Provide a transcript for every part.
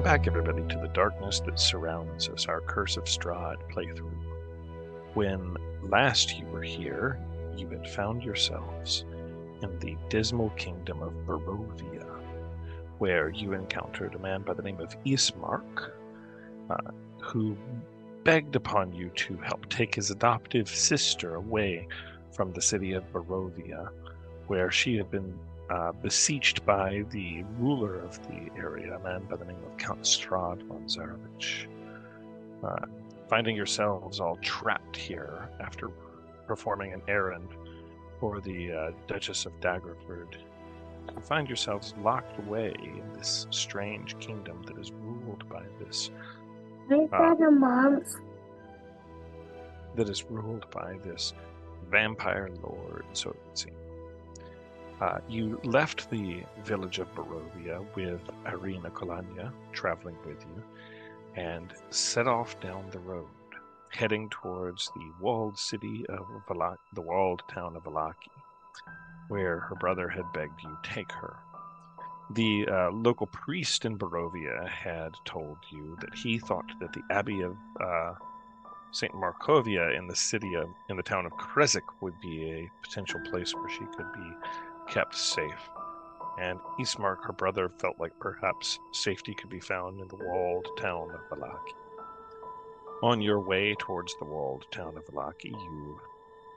Welcome back, everybody, to the darkness that surrounds us, our Curse of Strahd playthrough. When last you were here, you had found yourselves in the dismal kingdom of Barovia, where you encountered a man by the name of Ismark, uh, who begged upon you to help take his adoptive sister away from the city of Barovia, where she had been uh, beseeched by the ruler of the area, a man by the name of Count Strahd von Zarovich. Uh, finding yourselves all trapped here after performing an errand for the uh, Duchess of Daggerford, you find yourselves locked away in this strange kingdom that is ruled by this I said a mom. that is ruled by this vampire lord, so it would seem. Uh, you left the village of Barovia with Ireena Kolyana traveling with you and set off down the road, heading towards the walled city of the walled town of Vallaki, where her brother had begged you take her. The uh, local priest in Barovia had told you that he thought that the abbey of uh, Saint Markovia in the city of in the town of Krezk would be a potential place where she could be kept safe. And Ismark, her brother, felt like perhaps safety could be found in the walled town of Vallaki. On your way towards the walled town of Vallaki, you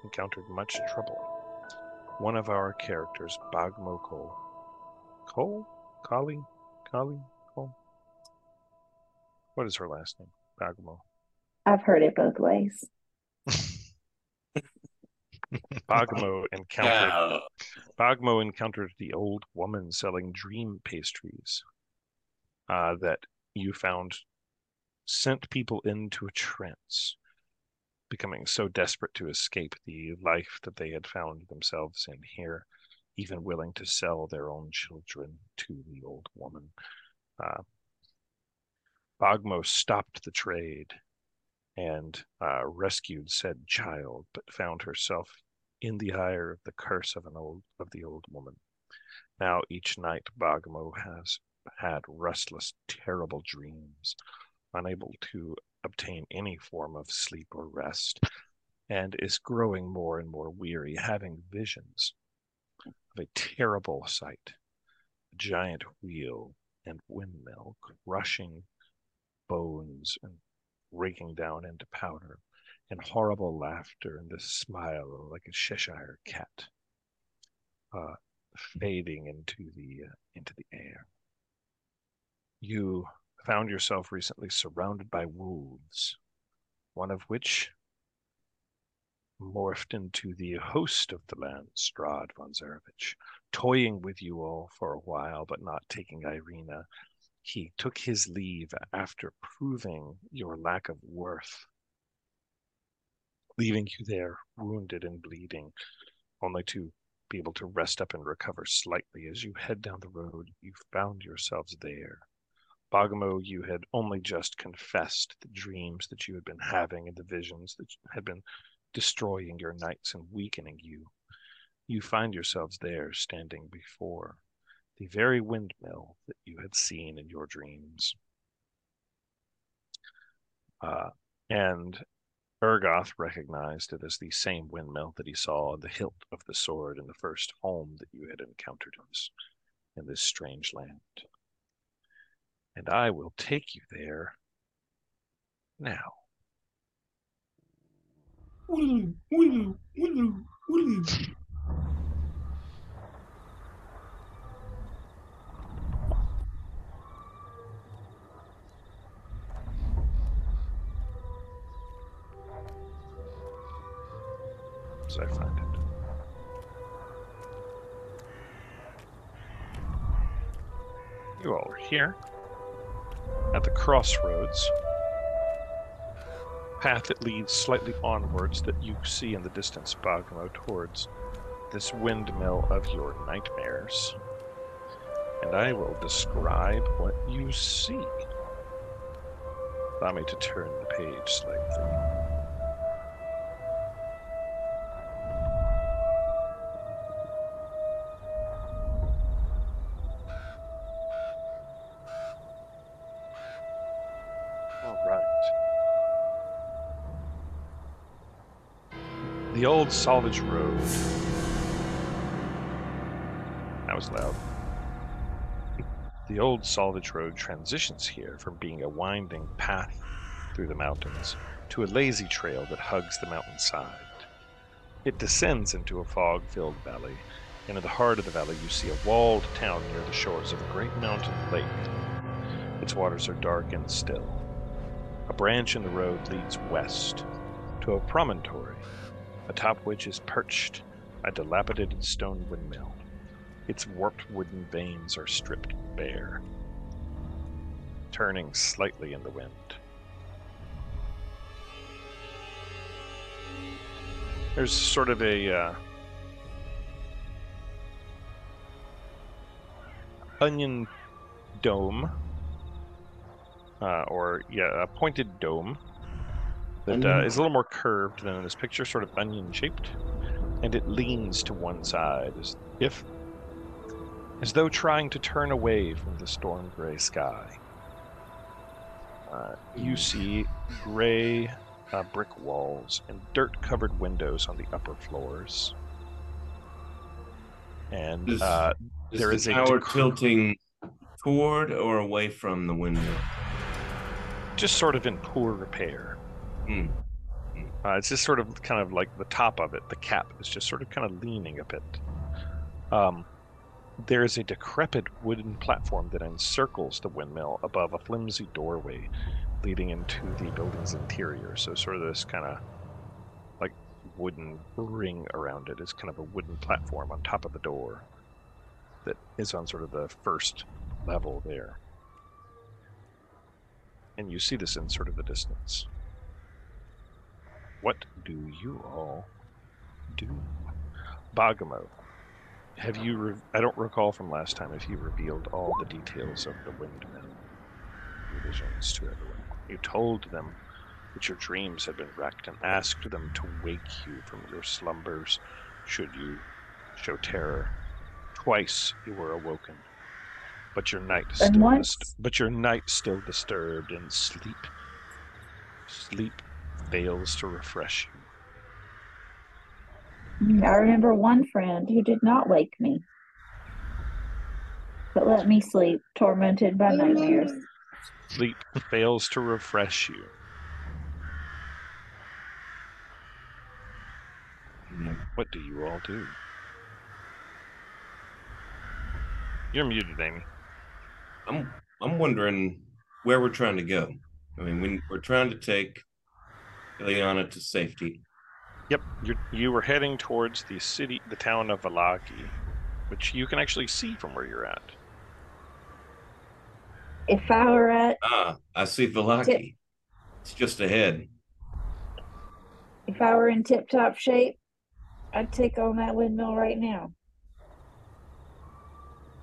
encountered much trouble. One of our characters, Bagmo Cole. Cole? Kali? Kali? Cole? What is her last name? Bagmo. I've heard it both ways. Bagmo encountered Yeah. Bagmo encountered the old woman selling dream pastries uh, that you found sent people into a trance, becoming so desperate to escape the life that they had found themselves in here, even willing to sell their own children to the old woman. Uh, Bagmo stopped the trade and uh, rescued said child, but found herself in the ire of the curse of an old of the old woman. Now each night Bagmo has had restless, terrible dreams, unable to obtain any form of sleep or rest, and is growing more and more weary, having visions of a terrible sight, a giant wheel and windmill crushing bones and breaking down into powder and horrible laughter and the smile like a Cheshire cat, uh, fading into the uh, into the air. You found yourself recently surrounded by wolves, one of which morphed into the host of the land, Strahd von Zarovich, toying with you all for a while, but not taking Irina. He took his leave after proving your lack of worth leaving you there wounded and bleeding, only to be able to rest up and recover slightly as you head down the road. You found yourselves there. Bagamo, you had only just confessed the dreams that you had been having and the visions that had been destroying your nights and weakening you. You find yourselves there standing before the very windmill that you had seen in your dreams. Uh, and Ergoth recognized it as the same windmill that he saw on the hilt of the sword in the first home that you had encountered in this, in this strange land. And I will take you there now. Here at the crossroads. Path that leads slightly onwards that you see in the distance, Bagmo, towards this windmill of your nightmares. And I will describe what you see. Allow me to turn the page slightly. The old Svalich Road. That was loud. The old Svalich Road transitions here from being a winding path through the mountains to a lazy trail that hugs the mountainside. It descends into a fog filled valley, and in the heart of the valley you see a walled town near the shores of a great mountain lake. Its waters are dark and still. A branch in the road leads west to a promontory, atop which is perched a dilapidated stone windmill. Its warped wooden vanes are stripped bare, turning slightly in the wind. There's sort of a uh, onion dome, uh, or yeah, a pointed dome that uh, is a little more curved than in this picture, sort of onion shaped, and it leans to one side as if as though trying to turn away from the storm gray sky. Uh, you see gray uh, brick walls and dirt covered windows on the upper floors. And Is- uh, Is There the is a tower dec- tilting toward or away from the window? just sort of in poor repair. Hmm. Uh, it's just sort of kind of like the top of it, the cap is just sort of kind of leaning a bit. Um, there is a decrepit wooden platform that encircles the windmill above a flimsy doorway leading into the building's interior. So, sort of this kind of like wooden ring around it is kind of a wooden platform on top of the door that is on sort of the first level there. And you see this in sort of the distance. What do you all do? Bagamo, have you? Re- I don't recall from last time if you revealed all the details of the windmill visions to everyone. You told them that your dreams had been wrecked and asked them to wake you from your slumbers should you show terror. Twice you were awoken, but your night still once- dist- but your night still disturbed, and sleep sleep fails to refresh you. Mm, I remember one friend who did not wake me, but let me sleep, tormented by nightmares. Sleep fails to refresh you. What do you all do? You're muted, Amy. I'm I'm wondering where we're trying to go. I mean, we, we're trying to take Ileana to safety. Yep, you you were heading towards the city, the town of Vallaki, which you can actually see from where you're at. If I were at Ah, I see Vallaki. It's just ahead. if I were in tip top shape, I'd take on that windmill right now.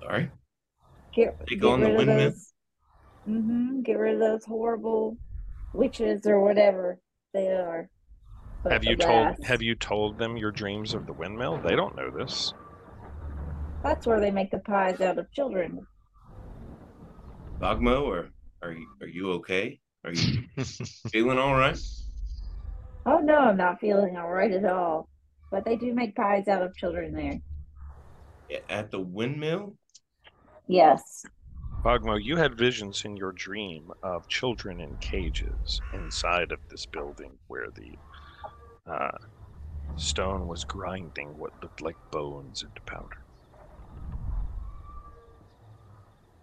Sorry. Get, Take get on the rid of windmill? those. Mm-hmm. Get rid of those horrible witches or whatever they are. But have the you told Have you told them your dreams of the windmill? They don't know this. That's where they make the pies out of children. Dogmo, or are you are you okay? Are you feeling all right? Oh no, I'm not feeling all right at all. But they do make pies out of children there. At the windmill? Yes. Bogmo, you had visions in your dream of children in cages inside of this building where the uh, stone was grinding what looked like bones into powder.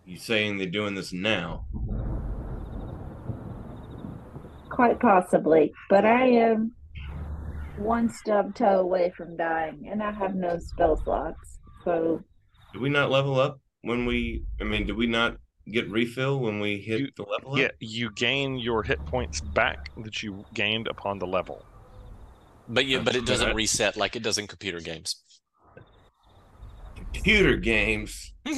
You saying they're doing this now? Quite possibly. But I am one stub toe away from dying, and I have no spell slots. So Did we not level up when we? I mean, did we not get refill when we hit You- the level up? Yeah, you gain your hit points back that you gained upon the level. But yeah, but it doesn't reset like it does in computer games. Computer games.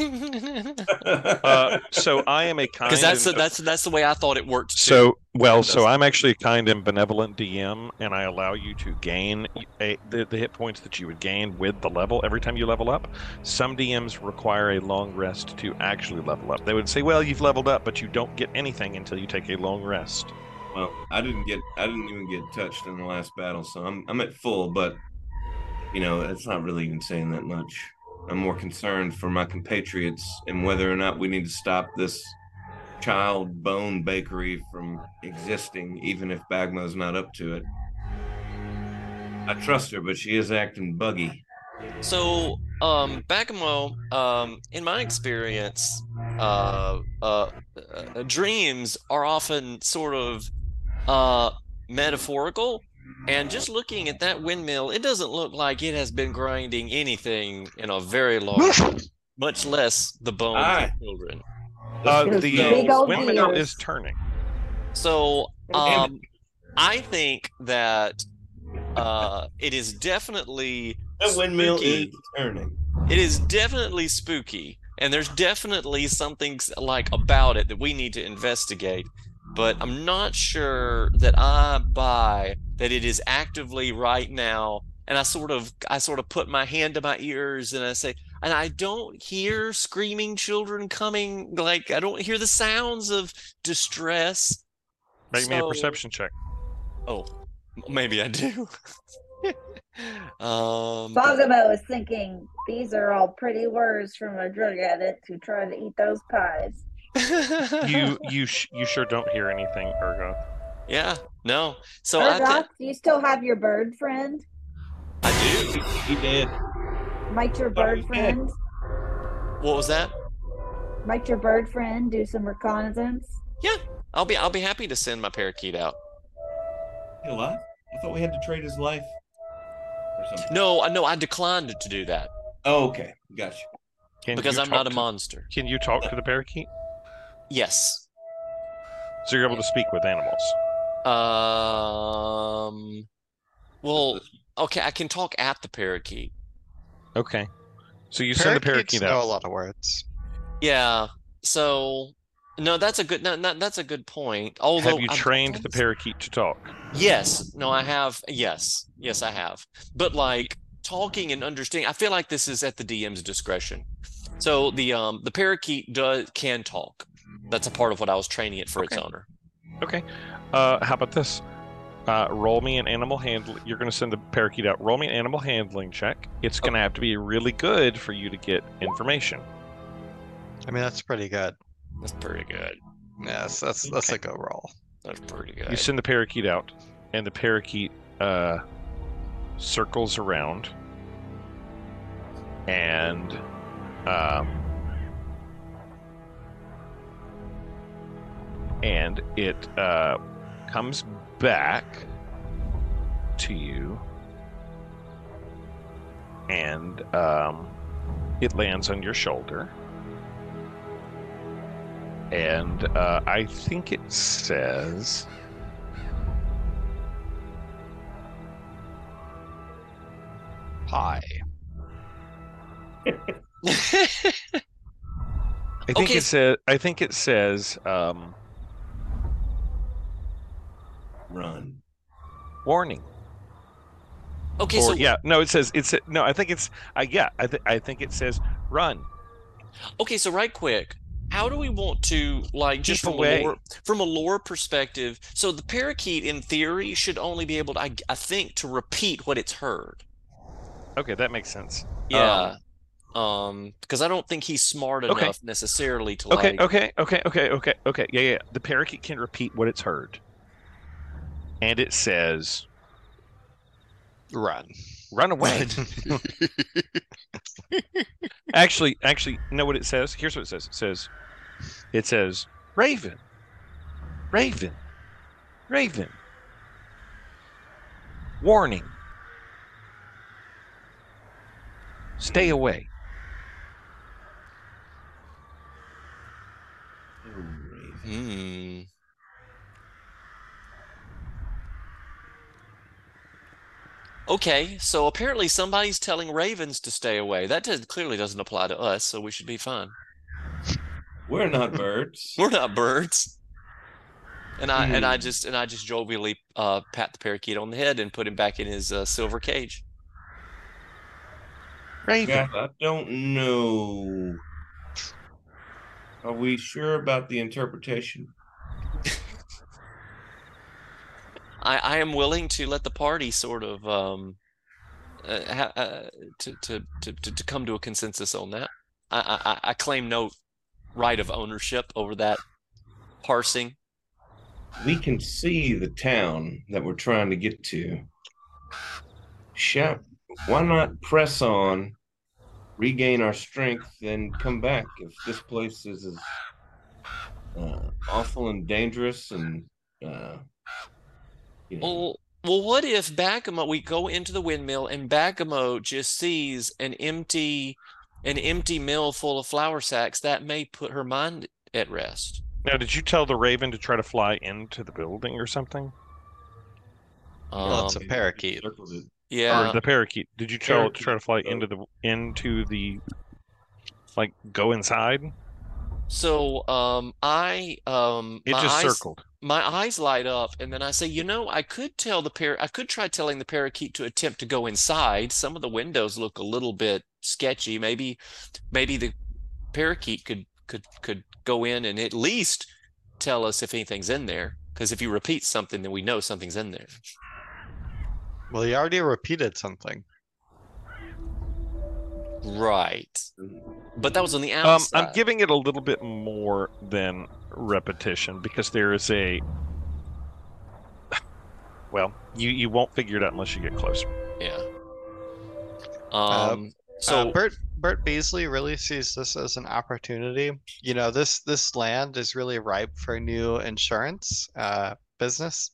Uh, so I am a kind. Because that's and- the, that's that's the way I thought it worked. Too. So well, so. I'm actually a kind and benevolent DM, and I allow you to gain a, the, the hit points that you would gain with the level every time you level up. Some DMs require a long rest to actually level up. They would say, "Well, you've leveled up, but you don't get anything until you take a long rest." Well, I didn't get. I didn't even get touched in the last battle, so I'm I'm at full. But you know, it's not really even saying that much. I'm more concerned for my compatriots and whether or not we need to stop this child bone bakery from existing, even if Bagmo's not up to it. I trust her, but she is acting buggy. So, um, Bagamo, um, in my experience, uh, uh, uh, dreams are often sort of uh, metaphorical. And just looking at that windmill, it doesn't look like it has been grinding anything in a very long time, much less the bones Aye. of children. Uh, the big windmill gears. is turning. So, um, I think that uh, it is definitely The windmill Spooky. is turning. It is definitely spooky, and there's definitely something like about it that we need to investigate. But I'm not sure that I buy that it is actively right now. And I sort of, I sort of put my hand to my ears and I say, and I don't hear screaming children coming. Like I don't hear the sounds of distress. Make me a perception check. Oh, maybe I do. um, Bogamo is thinking these are all pretty words from a drug addict who tried to eat those pies. You you sh- you sure don't hear anything, Ergo. Yeah, no. So I, Urgoth, th- do you still have your bird friend? I do. He did. Might your bird friend, What was that? might your bird friend do some reconnaissance? Yeah, I'll be I'll be happy to send my parakeet out. He alive? I thought we had to trade his life or something. No, I no, I declined to do that Oh, okay. Gotcha. Can because you I'm not talk a to- monster. Can you talk to the parakeet? Yes. So you're able to speak with animals. Um. Well, okay, I can talk at the parakeet. Okay. So you send the Parakeets parakeet know a lot of words. Yeah. So no, that's a good no, no, that's a good point. Although Have you trained the parakeet to talk? Yes. No, I have. Yes. Yes, I have. But like talking and understanding, I feel like this is at the DM's discretion. So the um the parakeet does can talk. That's a part of what I was training it for its owner. Okay. Uh, how about this? Uh, roll me an animal handle. You're going to send the parakeet out. Roll me an animal handling check. It's going to have to be really good for you to get information. I mean, that's pretty good. That's pretty good. Yes, that's that's like a go roll. That's pretty good. You send the parakeet out, and the parakeet uh, circles around, and um, and it uh, comes back to you, and um, it lands on your shoulder. And uh, I think it says. Hi. I think Okay, it says. I think it says. Um, Run. warning. okay, or so yeah, no, it says. It's no. I think it's. Uh, yeah, I, th- I think it says run. okay, so right quick, how do we want to like just Keep from away. a lore, from a lore perspective? So the parakeet, in theory, should only be able to, I, I think, to repeat what it's heard. Okay, that makes sense. Yeah. Um, because I don't think he's smart Okay. enough necessarily to Okay, like. okay, okay, okay, okay, okay. Yeah, yeah. The parakeet can repeat what it's heard, and it says Run. run away. actually, actually, know what it says? Here's what it says. It says, it says, Raven, Raven, Raven. Warning. Stay away. Oh, Raven. Hmm. Okay, so apparently somebody's telling ravens to stay away. That does, clearly doesn't apply to us, so we should be fine. We're not birds. We're not birds. And I and I Hmm. just and I just jovially uh, pat the parakeet on the head and put him back in his uh, silver cage. Raven. God, I don't know. Are we sure about the interpretation? I, I am willing to let the party sort of um, uh, uh, to, to to to come to a consensus on that. I, I I- I claim no right of ownership over that parsing. We can see the town that we're trying to get to. Shall why not press on, regain our strength, and come back if this place is as uh, awful and dangerous and uh, you know, Well, well, what if Bagamo we go into the windmill and Bagamo just sees an empty an empty mill full of flour sacks that may put her mind at rest. Now, did you tell the Raven to try to fly into the building or something? Well, it's a Um, parakeet. circled it. yeah. Or the parakeet? Did you tell it to try to fly into the into the like go inside? So um I um It just eyes, circled. My eyes light up and then I say, you know, I could tell the par I could try telling the parakeet to attempt to go inside. Some of the windows look a little bit sketchy. Maybe maybe the parakeet could could could go in and at least tell us if anything's in there. Because if you repeat something, then we know something's in there. Well, you already repeated something. Right. But that was on the Um, outside. I'm giving it a little bit more than repetition because there is a. Well, you you won't figure it out unless you get closer. Yeah. Uh, Um so uh, Bert Bert Beasley really sees this as an opportunity. You know, this this land is really ripe for a new insurance uh, business.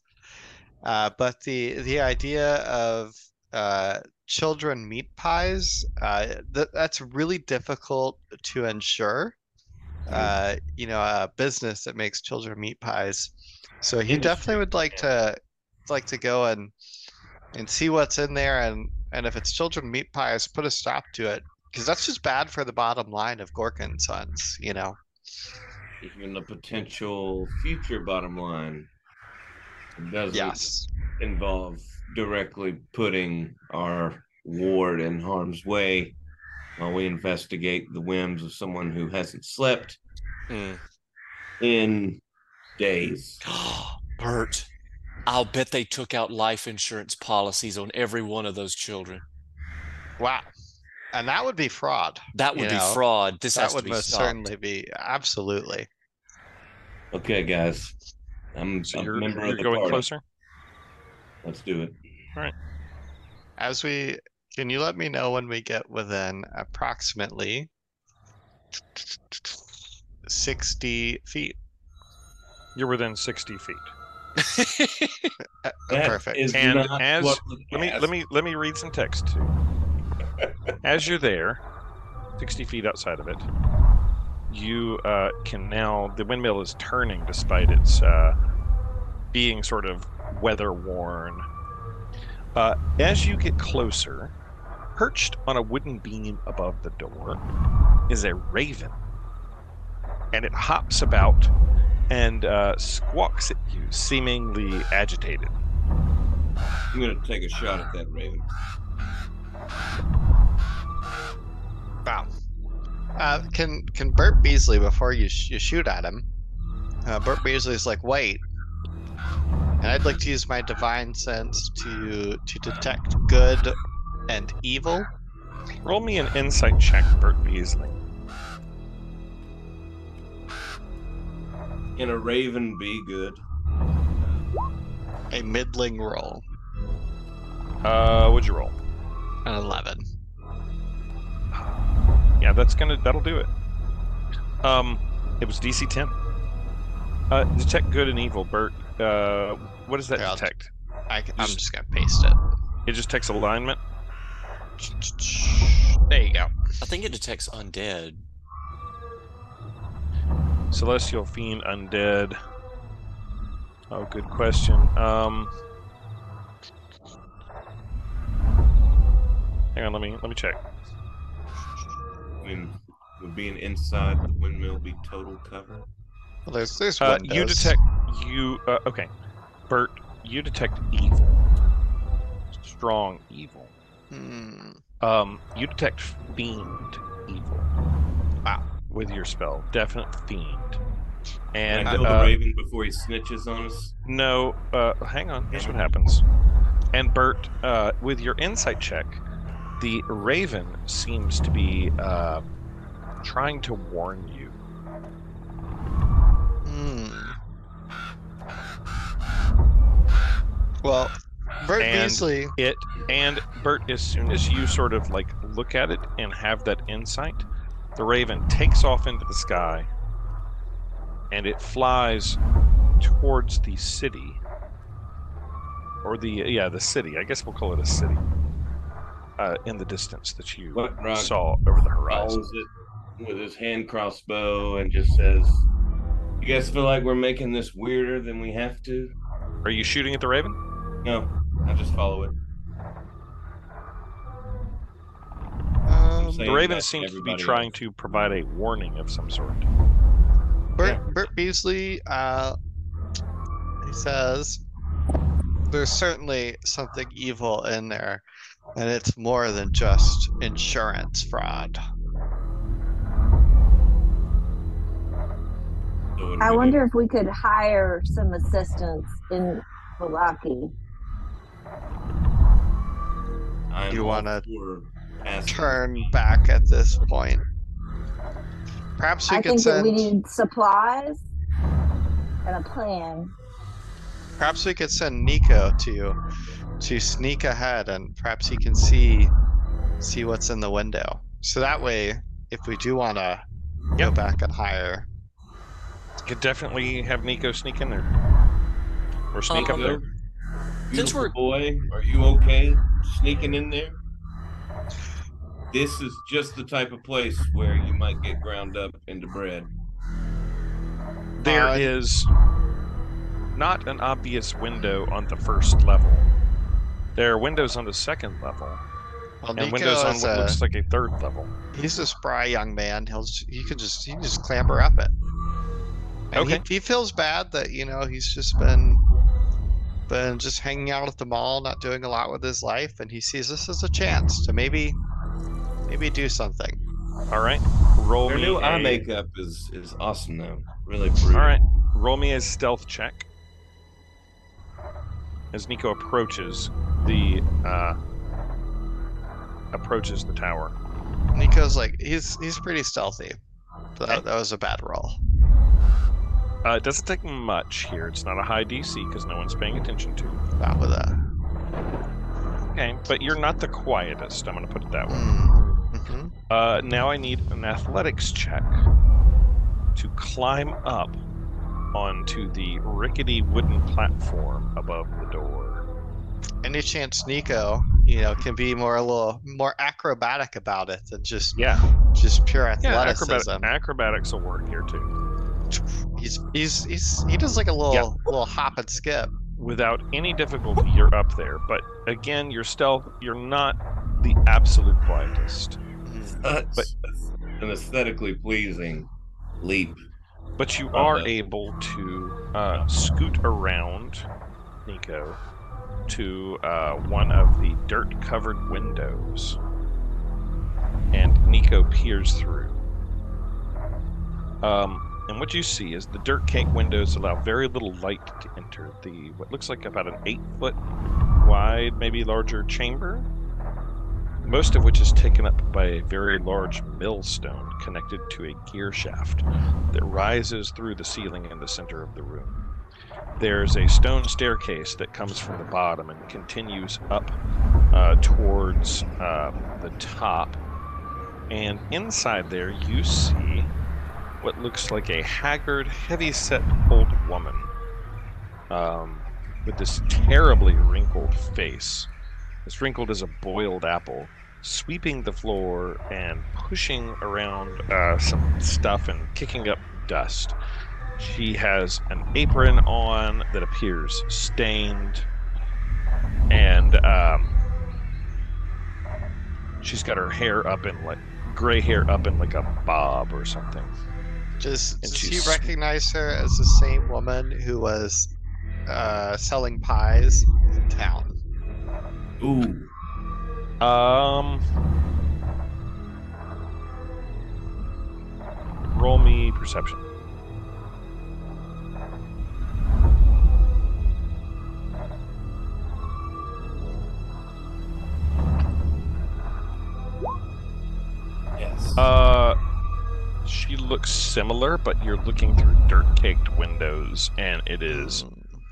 Uh, but the the idea of uh, children meat pies uh, that that's really difficult to ensure. Uh, you know, a business that makes children meat pies. So he definitely would like to like to go and and see what's in there and and if it's children meat pies, put a stop to it because that's just bad for the bottom line of Gorka and Sons. You know. even the potential future bottom line doesn't Yes. involve directly putting our ward in harm's way while we investigate the whims of someone who hasn't slept mm. in days. Bert, I'll bet they took out life insurance policies on every one of those children. Wow. And that would be fraud. That would be know, fraud. This that has to would be most stopped. certainly be absolutely. Okay, guys. I'm, So I'm you're, a member you're of the going party. closer. Let's do it. All right. As we can you let me know when we get within approximately 60 feet? You're within 60 feet. Uh, perfect. And as- Let me let me let me read some text. As you're there, 60 feet outside of it, you uh, can now the windmill is turning despite its uh, being sort of weather worn. Uh, as you get closer, perched on a wooden beam above the door is a raven, and it hops about and uh, squawks at you, seemingly agitated. I'm gonna take a shot at that raven. Wow. Uh, can can Bert Beasley before you sh- you shoot at him? Uh, Bert Beasley's like, wait, and I'd like to use my divine sense to to detect good and evil. Roll me an insight check, Bert Beasley. Can a raven be good? A middling roll, Uh, what'd you roll? an eleven. Yeah, that's gonna that'll do it. Um, it was DC ten. Uh, detect good and evil, Bert. Uh, what does that Here, I'll- detect? I, am Just- just gonna paste it. It just takes alignment. There you go. I think it detects undead. Celestial fiend, undead. Oh, good question. Um, hang on, let me let me check. I mean, would being inside the windmill be total cover? Well, there's there's Uh, windows. you detect you. Uh, okay, Bert, you detect evil. Strong evil. Hmm. Um, you detect fiend evil. Wow. With your spell, definite fiend. And I kill the uh, raven before he snitches on us? no, uh, hang on. Here's what happens. And Bert, uh, with your insight check, the raven seems to be uh, trying to warn you. Well, Bert And- Beasley. It and Bert, as soon as you sort of like look at it and have that insight, the raven takes off into the sky and it flies towards the city. Or the yeah, the city. I guess we'll call it a city. Uh, in the distance that you What rock saw over the horizon. it with his hand crossbow and just says, "You guys feel like we're making this weirder than we have to?" Are you shooting at the raven? No, I just follow it. Um, The raven that to seems to be trying else. to provide a warning of some sort. Bert, Bert Beasley, uh, he says, there's certainly something evil in there, and it's more than just insurance fraud. So what do I wonder if we could hire some assistance in Balaki. Do? I'm You wanna. Turn back at this point. Perhaps we I could think that send. we need supplies and a plan. Perhaps we could send Nico to to sneak ahead, and perhaps he can see see what's in the window. So that way, if we do want to go Yep. back and hire, Could definitely have Nico sneak in there. Or sneak up Um, there. Since we're- boy, are you okay sneaking in there? This is just the type of place where you might get ground up into bread. There Uh, is not an obvious window on the first level. There are windows on the second level, well, and Nico windows on is what a, looks like a third level. he's a spry young man. He'll he can just he can just clamber up it. And Okay. He, he feels bad that you know he's just been been just hanging out at the mall, not doing a lot with his life, and he sees this as a chance to maybe maybe do something. All right, roll Their me new eye makeup is is awesome though. Really pretty. All right, roll me a stealth check as Nico approaches the uh, approaches the tower. Nico's like he's he's pretty stealthy. So that, that was a bad roll. Uh, it doesn't take much here. It's not a high DC because no one's paying attention to. you. Not with that. Okay, but you're not the quietest. I'm going to put it that way. Mm, mhm. Uh, now I need an athletics check to climb up onto the rickety wooden platform above the door. Any chance Nico, you know, can be more a little more acrobatic about it than just Yeah, just pure yeah. athleticism. Acrobat- acrobatics will work here too. He's he's he's he does like a little little hop and skip. Without any difficulty, you're up there. But again, your stealth, you're not the absolute quietest. Such But- an aesthetically pleasing leap. But you Okay. are able to uh, scoot around, Nico, to uh, one of the dirt covered windows. And Nico peers through. Um, and what you see is the dirt cake windows allow very little light to enter the what looks like about an eight foot wide, maybe larger chamber. Most of which is taken up by a very large millstone connected to a gear shaft that rises through the ceiling in the center of the room. There's a stone staircase that comes from the bottom and continues up uh, towards uh, the top. And inside there, you see what looks like a haggard, heavy-set old woman um, with this terribly wrinkled face, as wrinkled as a boiled apple, sweeping the floor and pushing around uh, some stuff and kicking up dust. She has an apron on that appears stained, and um, she's got her hair up in like gray hair up in like a bob or something. Does And does he recognize her as the same woman who was uh, selling pies in town? Ooh. Um, roll me perception. Look similar, but you're looking through dirt-caked windows, and it is Mm,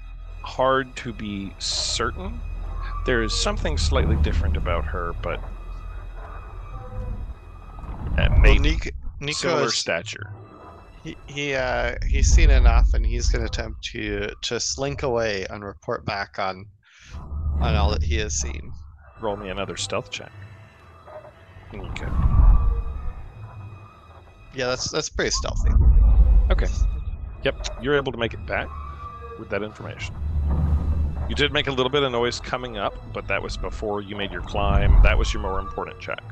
hard to be certain. There is something slightly different about her, but uh, Well, maybe Nico similar is, stature. he he uh he's seen enough, and he's gonna attempt to to slink away and report back on on all that he has seen. Roll me another stealth check. Okay. Yeah, that's that's pretty stealthy. Okay. Yep, you're able to make it back with that information. You did make a little bit of noise coming up, but that was before you made your climb. That was your more important check.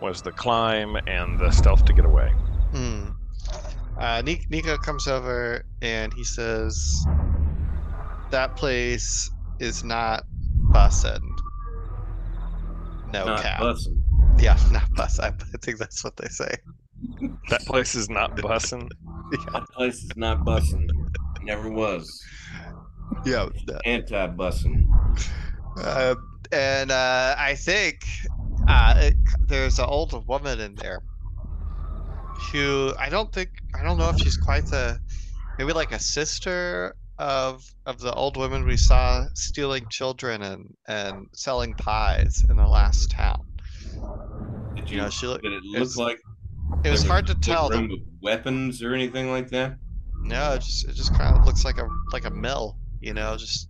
Was the climb and the stealth to get away. Hmm. Uh, Ni- Nico comes over and he says, "That place is not bussin'. No Not cap. bussin'. Yeah, not bus. I, I think that's what they say. That place is not bussin'. That place is not bussing. Never was. Yeah. Anti bussing. Uh, and uh, I think uh, it, there's an old woman in there who I don't think I don't know if she's quite the maybe like a sister of of the old woman we saw stealing children and and selling pies in the last town. Did You you know, she look. Did it look like It there was hard to tell. room with weapons or anything like that? no, it just it just kind of looks like a like a mill. You know, just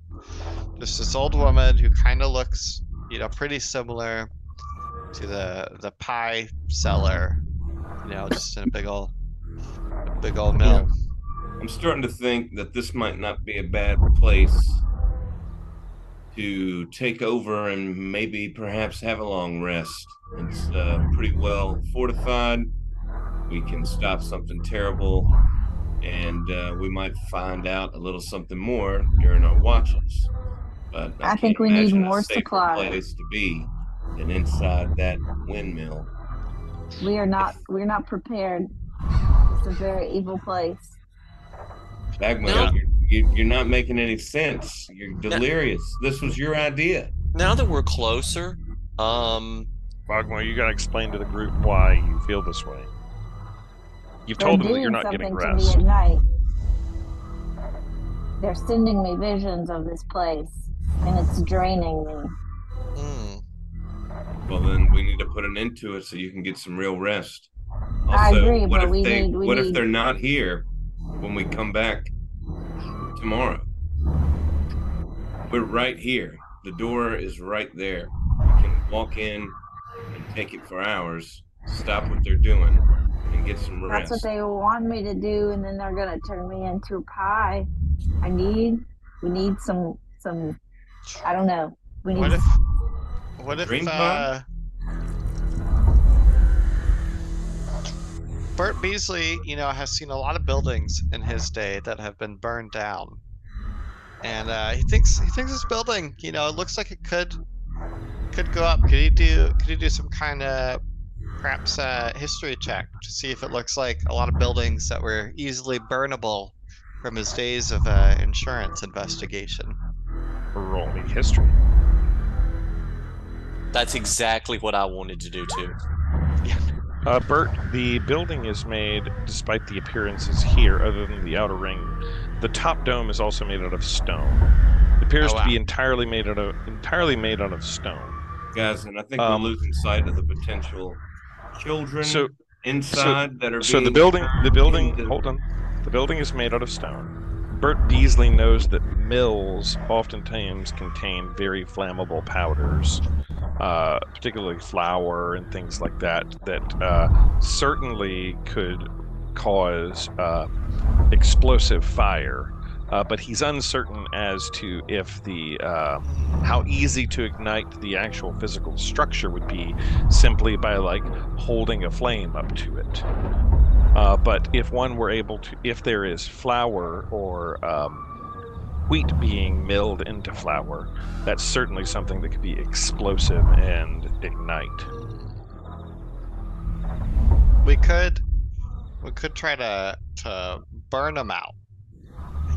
just this old woman who kind of looks you know pretty similar to the the pie seller. You know, just in a big old big old mill. I'm starting to think that this might not be a bad place to take over and maybe perhaps have a long rest. It's uh, pretty well fortified. We can stop something terrible, and uh, we might find out a little something more during our watches. But I, I think we need more supplies. place to be than inside that windmill. We are not we're not prepared. It's a very evil place. Bagman, No. you're, you- you're not making any sense. You're delirious. This was your idea. Now that we're closer, um, Bogmore, you gotta explain to the group why you feel this way. You've told them that you're not something getting to me rest. at night. They're sending me visions of this place, and it's draining me. Hmm. Well, then we need to put an end to it so you can get some real rest. I Also, agree, what but if we they, need- we what if they're not here when we come back tomorrow? We're right here. The door is right there. We can walk in and take it for hours, stop what they're doing, and get some That's what they want me to do, and then they're gonna turn me into a pie. I need we need some some I don't know. We need What if what if Dream uh Bert Beasley, you know, has seen a lot of buildings in his day that have been burned down. And uh, he thinks he thinks this building, you know, it looks like it could could go up. Could he do could he do some kind of perhaps a history check to see if it looks like a lot of buildings that were easily burnable from his days of uh, insurance investigation? Roll me history. that's exactly what I wanted to do too. Uh, Bert, the building is made, despite the appearances here, other than the outer ring, the top dome is also made out of stone. It appears Oh, to be entirely made out of entirely made out of stone. Guys, and I think Um, we're losing sight of the potential children So, inside that are so the building, the building. Hold on, the building is made out of stone. Bert Beasley knows that mills oftentimes contain very flammable powders, uh, particularly flour and things like that, that uh, certainly could cause uh, explosive fire. Uh, but he's uncertain as to if the uh, how easy to ignite the actual physical structure would be simply by like holding a flame up to it. Uh, but if one were able to, if there is flour or um, wheat being milled into flour, that's certainly something that could be explosive and ignite. we could we could try to to burn them out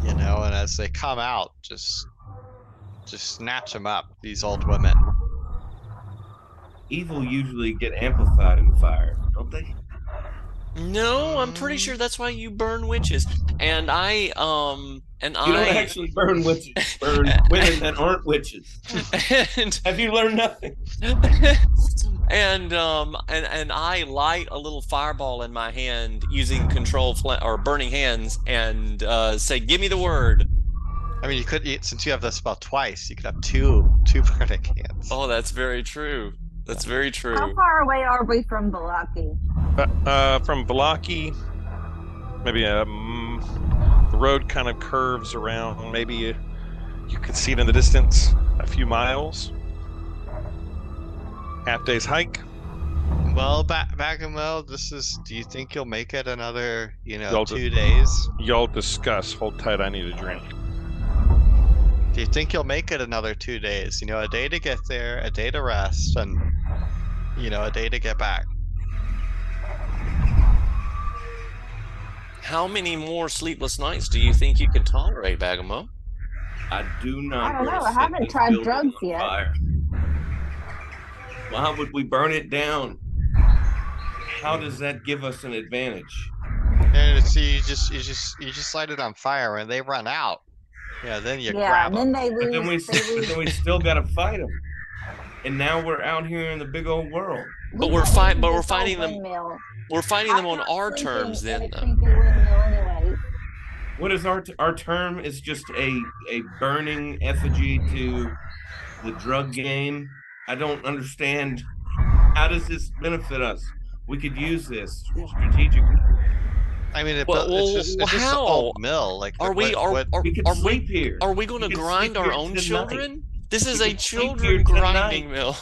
you know and as they come out just just snatch them up these old women evil usually get amplified in fire, don't they? No, I'm pretty sure that's why you burn witches. And I um and You don't I actually burn witches. Burn women that aren't witches. and Have you learned nothing? and um and and I light a little fireball in my hand using control fl- or burning hands and uh, say, "Give me the word." I mean, you could since you have the spell twice, you could have two two burning hands. Oh, that's very true. That's very true. How far away are we from Vallaki? Uh, uh, from Vallaki, maybe um, the road kind of curves around. Maybe uh, you can see it in the distance, a few miles. Half day's hike. Well, ba- Bagamo, this is. Do you think you'll make it another, you know, Y'all two days? Y'all discuss. Hold tight. I need a drink. Do you think you'll make it another two days? You know, a day to get there, a day to rest, and you know, a day to get back. How many more sleepless nights do you think you can tolerate, Bagamo? I do not. I don't know, I haven't tried drugs yet. fire. Why would we burn it down? How does that give us an advantage? And so you just you just you just light it on fire, and they run out. Yeah, then you yeah, grab and them. then they But lose. then we, they but then we still got to fight them. And now we're out here in the big old world. But we we're can't fight- but we're this old fighting them- windmill. We're fighting them I'm on our sleeping terms, then. Though. anyway. What is our our term? Is just a a burning effigy to the drug game. I don't understand. How does this benefit us? We could use this strategically. I mean, it, Well, bu- it's just it's just an how? old mill. Like, Are what- we are what- are, We could are we here. are we going to grind our own tonight. children? This is We a could sleep here children grinding tonight. mill.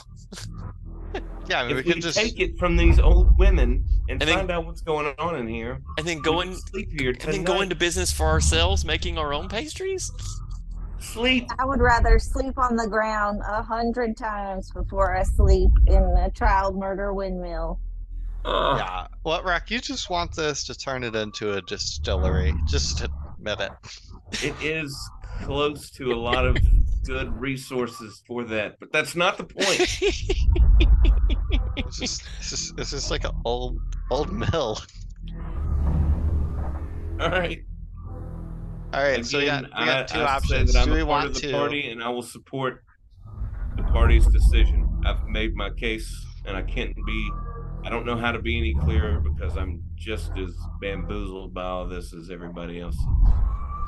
yeah, I mean, we if we could just take it from these old women and, And then- find out what's going on in here, And then we go in sleep here and then tonight. go into business for ourselves, making our own pastries. Sleep. I would rather sleep on the ground a hundred times before I sleep in a child murder windmill. Ugh. yeah. Well, Rack, you just want this to turn it into a distillery. Just admit it. It is close to a lot of good resources for that, but that's not the point. It's just it's just, it's just like an old old mill. All right. All right, so we got Again, we got two I, options. that I'm Do we want to? party, and I will support the party's decision. I've made my case, and I can't be. I don't know how to be any clearer because I'm just as bamboozled by all this as everybody else.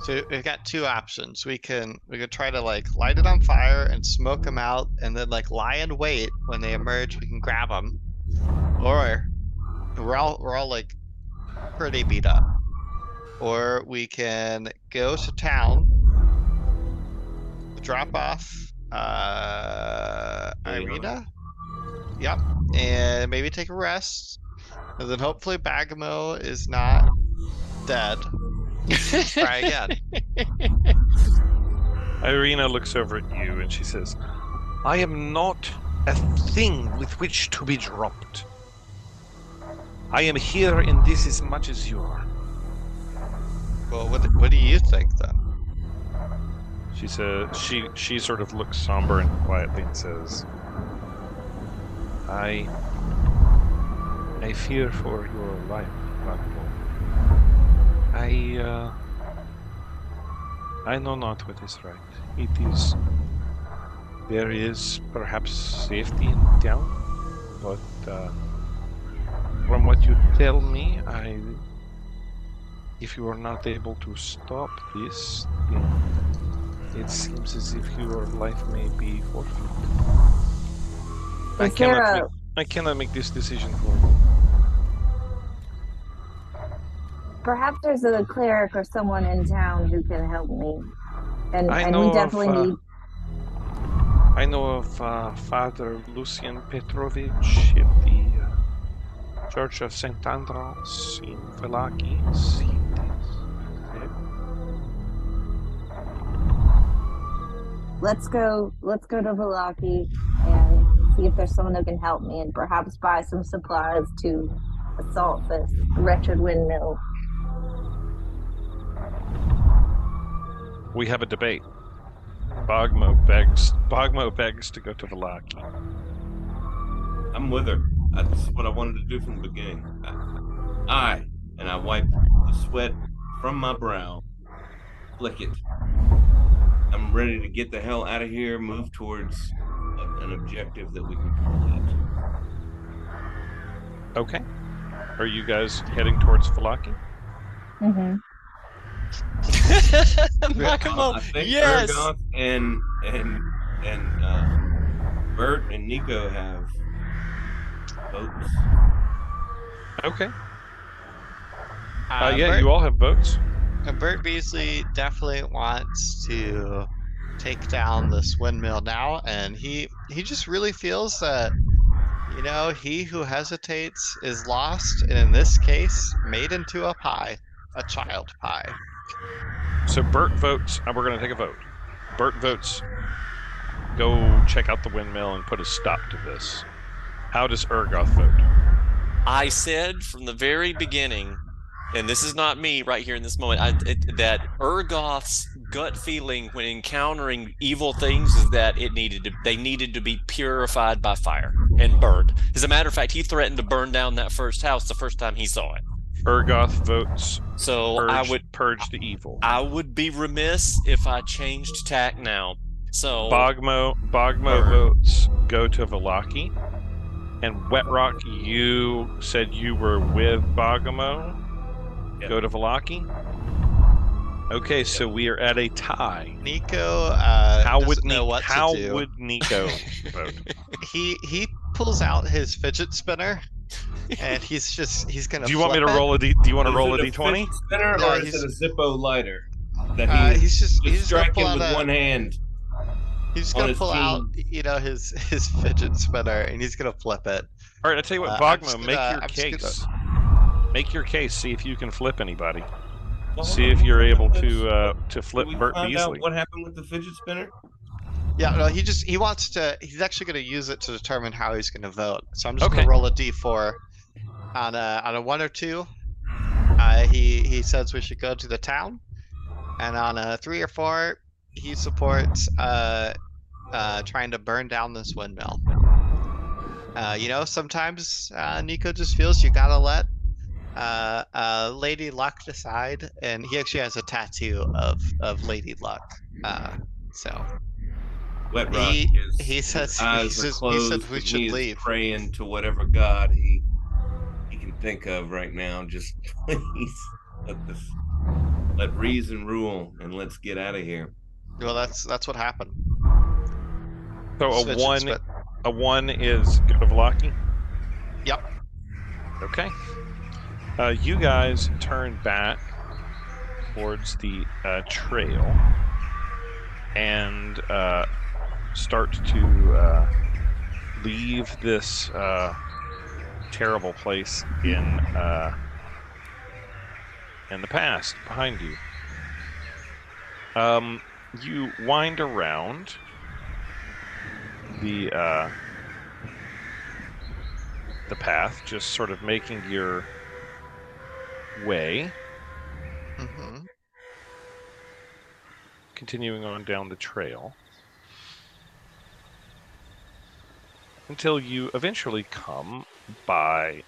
So we've got two options. We can we could try to like light it on fire and smoke them out, and then like lie in wait when they emerge. We can grab them, or we're all we're all like pretty beat up. Or we can go to town, drop off uh Ireena. Yep, and maybe take a rest, and then hopefully Bagamo is not dead. Try again. Ireena looks over at you and she says, I am not a thing with which to be dropped. I am here in this as much as you are. Well, what what do you think then? She says she she sort of looks somber and quietly and says, I I fear for your life, Ragnar. I uh I know not what is right. It is there is perhaps safety in town, but uh, from what you tell me, I if you are not able to stop this, then it seems as if your life may be forfeit. I cannot, a make, I cannot make this decision for you. perhaps there's a cleric or someone in town who can help me? And I and we of, definitely uh, need I know of uh, Father Lucian Petrovich at the Church of St. Andral in Velakis. He is there. let's go let's go to Vallaki and see if there's someone who can help me and perhaps buy some supplies to assault this wretched windmill. We have a debate. Bogmo begs Bogmo begs to go to Vallaki. I'm with her. That's what I wanted to do from the beginning. I, I, and I wipe the sweat from my brow, flick it. I'm ready to get the hell out of here, move towards a- an objective that we can complete. Okay. Are you guys heading towards Vallaki? Mm hmm Makamo, I think yes. Ergoth and and and uh, Bert and Nico have votes. Okay. Uh, Uh, yeah, Bert, you all have votes. uh, Bert Beasley definitely wants to take down this windmill now, and he he just really feels that you know he who hesitates is lost, and in this case, made into a pie, a child pie. So Bert votes. and we're going to take a vote. Bert votes. Go check out the windmill and put a stop to this. How does Ergoth vote? I said from the very beginning, and this is not me right here in this moment, I, it, that Ergoth's gut feeling when encountering evil things is that it needed to, they needed to be purified by fire and burned. As a matter of fact, he threatened to burn down that first house the first time he saw it. Ergoth votes. So Purge, I would, purge the evil. I would be remiss if I changed tack now. So Bogmo Bogmo Burn. votes go to Vallaki. And Wet Rock, you said you were with Bogmo. Yep. Go to Vallaki. Okay, so we are at a tie. Nico uh, How would know Ni- what how to do. would Nico vote? he he pulls out his fidget spinner, and he's just he's gonna. Do you want me to it. roll a D? Do you want to roll a d twenty? fidget Spinner Yeah, or is it a Zippo lighter that he Uh, he's just just he's gonna striking pull out with a, one hand? He's just gonna his pull out you know his his fidget spinner and he's gonna flip it. All right, I tell you what, Uh, Bogmo, just make gonna- your I'm just gonna- case. Make your case. See if you can flip anybody. Well, See hold if you're able to uh, to Did flip we Bert find Beasley. out what happened with the fidget spinner? Yeah, no, he just he wants to. He's actually gonna use it to determine how he's gonna vote. So I'm just Okay. gonna roll a d4 on a on a one or two. Uh, he he says we should go to the town, and on a three or four, he supports uh uh trying to burn down this windmill. Uh, you know, sometimes uh, Nico just feels you gotta let uh, uh, Lady Luck decide, and he actually has a tattoo of of Lady Luck. Uh, so Wet Rock He- is he says- he says- he said we should leave. Praying to whatever god he he can think of right now. Just please let this let reason rule and let's get out of here. Well, that's that's what happened. So a Switch one, a one is go to Vallaki. Yep. Okay. Uh, you guys turn back towards the uh, trail and uh, start to uh, leave this uh, terrible place in uh, in the past behind you. Um, you wind around the uh, the path, just sort of making your way, hmm continuing on down the trail. Until you eventually come by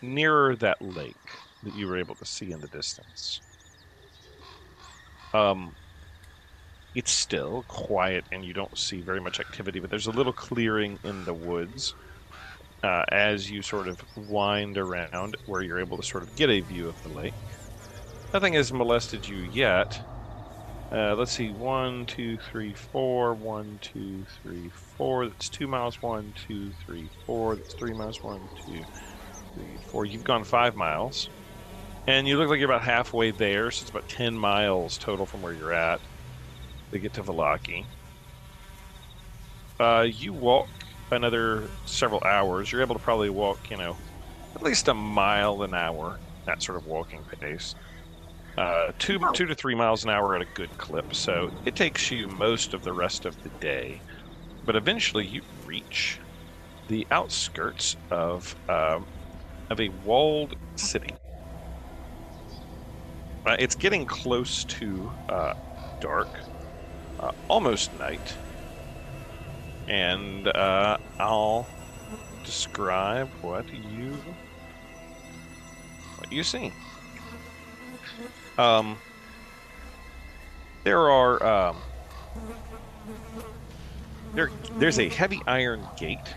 nearer that lake that you were able to see in the distance. Um, it's still quiet and you don't see very much activity, but there's a little clearing in the woods uh, as you sort of wind around where you're able to sort of get a view of the lake. Nothing has molested you yet. Uh, let's see, one, two, three, four, one, two, three, four. That's two miles. One, two, three, four. That's three miles. One, two, three, four. You've gone five miles, and you look like you're about halfway there. So it's about ten miles total from where you're at to get to Vallaki. Uh, you walk another several hours. You're able to probably walk, you know, at least a mile an hour. That sort of walking pace uh, two two to three miles an hour at a good clip. So it takes you most of the rest of the day, but eventually you reach the outskirts of um, of a walled city. Uh, it's getting close to uh, dark, uh, almost night, and uh, I'll describe what you what you see. Um, there are um, there there's a heavy iron gate.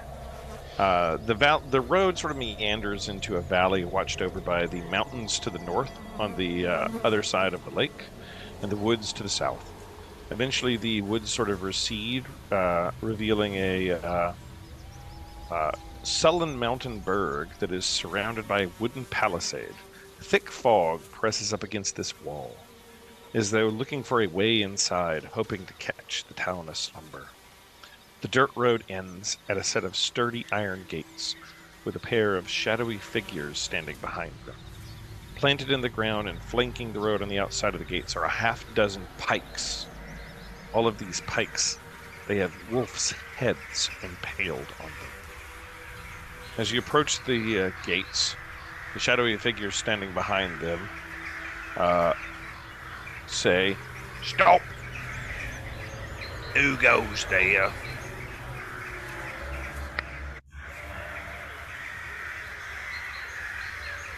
Uh, the val- the road sort of meanders into a valley watched over by the mountains to the north on the uh, other side of the lake, and the woods to the south. Eventually, the woods sort of recede, uh, revealing a uh, uh, sullen mountain berg that is surrounded by a wooden palisade. Thick fog presses up against this wall, as though looking for a way inside, hoping to catch the town slumber. The dirt road ends at a set of sturdy iron gates, with a pair of shadowy figures standing behind them. Planted in the ground and flanking the road on the outside of the gates are a half dozen pikes. All of these pikes, they have wolves' heads impaled on them. As you approach the uh, gates, the shadowy figures standing behind them uh, say, Stop! Who goes there?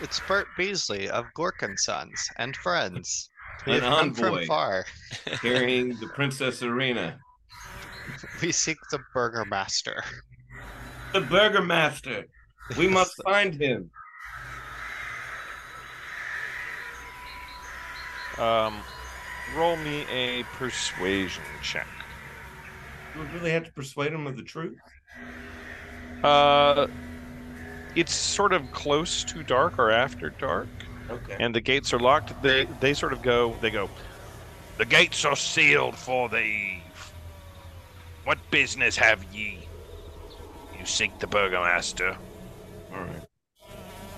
It's Bert Beasley of Gorkin Sons and Friends. We An have come from envoy. far. Carrying the Princess Ireena. We seek the Burgermaster. The Burgermaster. We must find him. Um, roll me a persuasion check. Do we really have to persuade him of the truth? Uh, it's sort of close to dark or after dark, Okay. and the gates are locked. They they sort of go. They go. The gates are sealed for the eve. What business have ye? You seek the burgomaster. All right.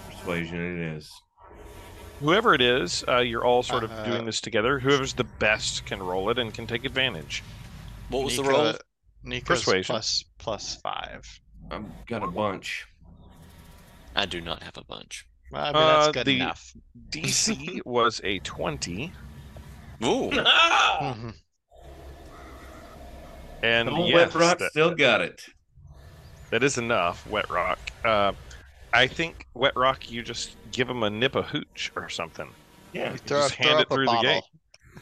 Persuasion it is. Whoever it is, uh, you're all sort of Uh, doing this together. Whoever's the best can roll it and can take advantage. What was the Nika- roll? Nika's Persuasion. plus plus five. I've got a bunch. I do not have a bunch. Well, I mean, that's Uh, good the- enough. DC was a 20, Ooh. Mhm. and Old yes, Wet Rock that- still got it. that is enough. Wet Rock. Uh, I think Wet Rock. You just give him a nip of hooch or something. Yeah. You throw, just throw hand it through the gate.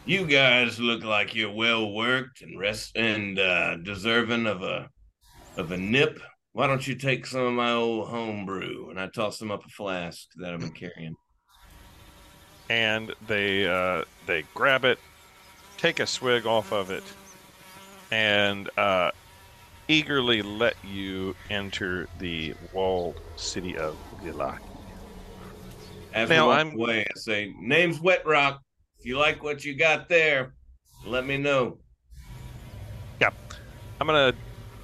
You guys look like you're well worked and rest and uh, deserving of a of a nip. Why don't you take some of my old home brew? And I toss them up a flask that I've been carrying. and they uh, they grab it, take a swig off of it, and uh, eagerly let you enter the walled city of Gilak. As Now, we I'm- away, I say, "Name's Wet Rock. If you like what you got there, let me know." Yeah, I'm gonna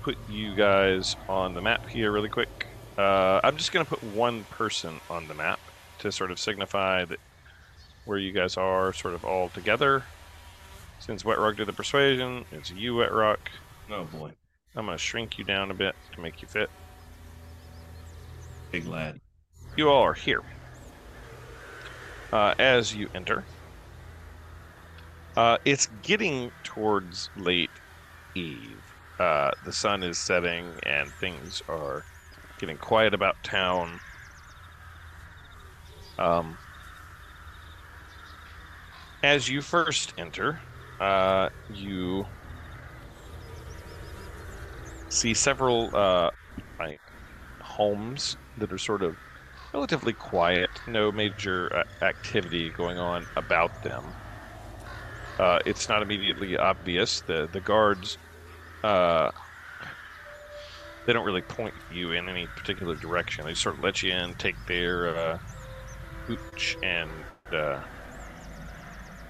put you guys on the map here really quick. Uh, I'm just gonna put one person on the map to sort of signify that where you guys are, sort of all together. Since Wet Rock did the persuasion, it's you, Wet Rock. Oh boy, I'm gonna shrink you down a bit to make you fit. big lad. You all are here. Uh, as you enter, uh, it's getting towards late eve. Uh, the sun is setting and things are getting quiet about town. Um, as you first enter, uh, you see several uh, like homes that are sort of relatively quiet, no major uh, activity going on about them. Uh, it's not immediately obvious. The the guards, uh, they don't really point you in any particular direction. They sort of let you in, take their uh, hooch, and uh,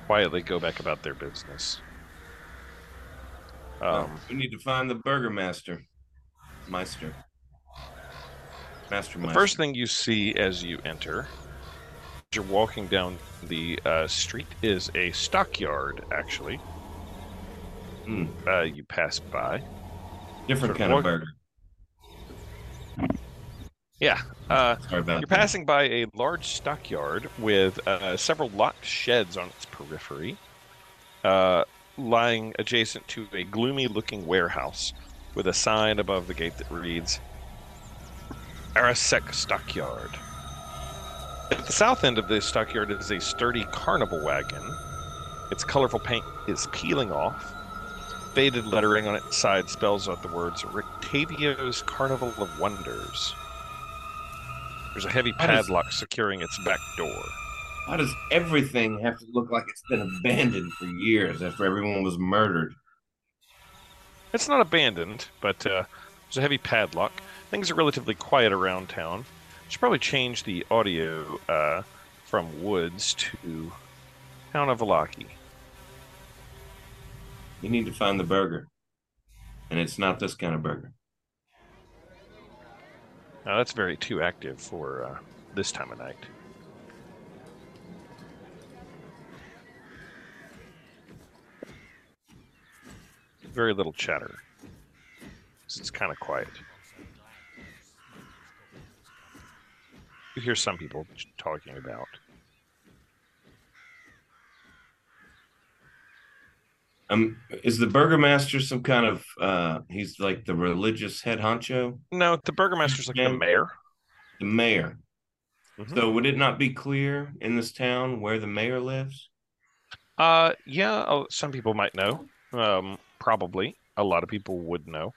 quietly go back about their business. Um, we need to find the Burgermaster, Meister, Master The Meister. first thing you see as you enter, as you're walking down the uh, street, is a stockyard. Actually, Hmm. uh, you pass by. different sort kind of walk- burger. Yeah, uh, you're that. passing by a large stockyard with uh, several locked sheds on its periphery, uh, lying adjacent to a gloomy-looking warehouse with a sign above the gate that reads "Arasek Stockyard." At the south end of the stockyard is a sturdy carnival wagon. Its colorful paint is peeling off. Faded lettering on its side spells out the words Rictavio's Carnival of Wonders. There's a heavy How does- padlock securing its back door. Why does everything have to look like it's been abandoned for years after everyone was murdered? It's not abandoned, but uh, there's a heavy padlock. Things are relatively quiet around town. Should probably change the audio uh, from woods to town of Vallaki. You need to find the burger. And it's not this kind of burger. Now that's very too active for uh, this time of night. Very little chatter. It's kind of quiet. You hear some people talking about. Um, is the burgermaster some kind of uh he's like the religious head honcho? No, the burgomaster's like the mayor. The mayor. Mhm. So would it not be clear in this town where the mayor lives? Uh, yeah, oh, some people might know. Um, probably a lot of people would know.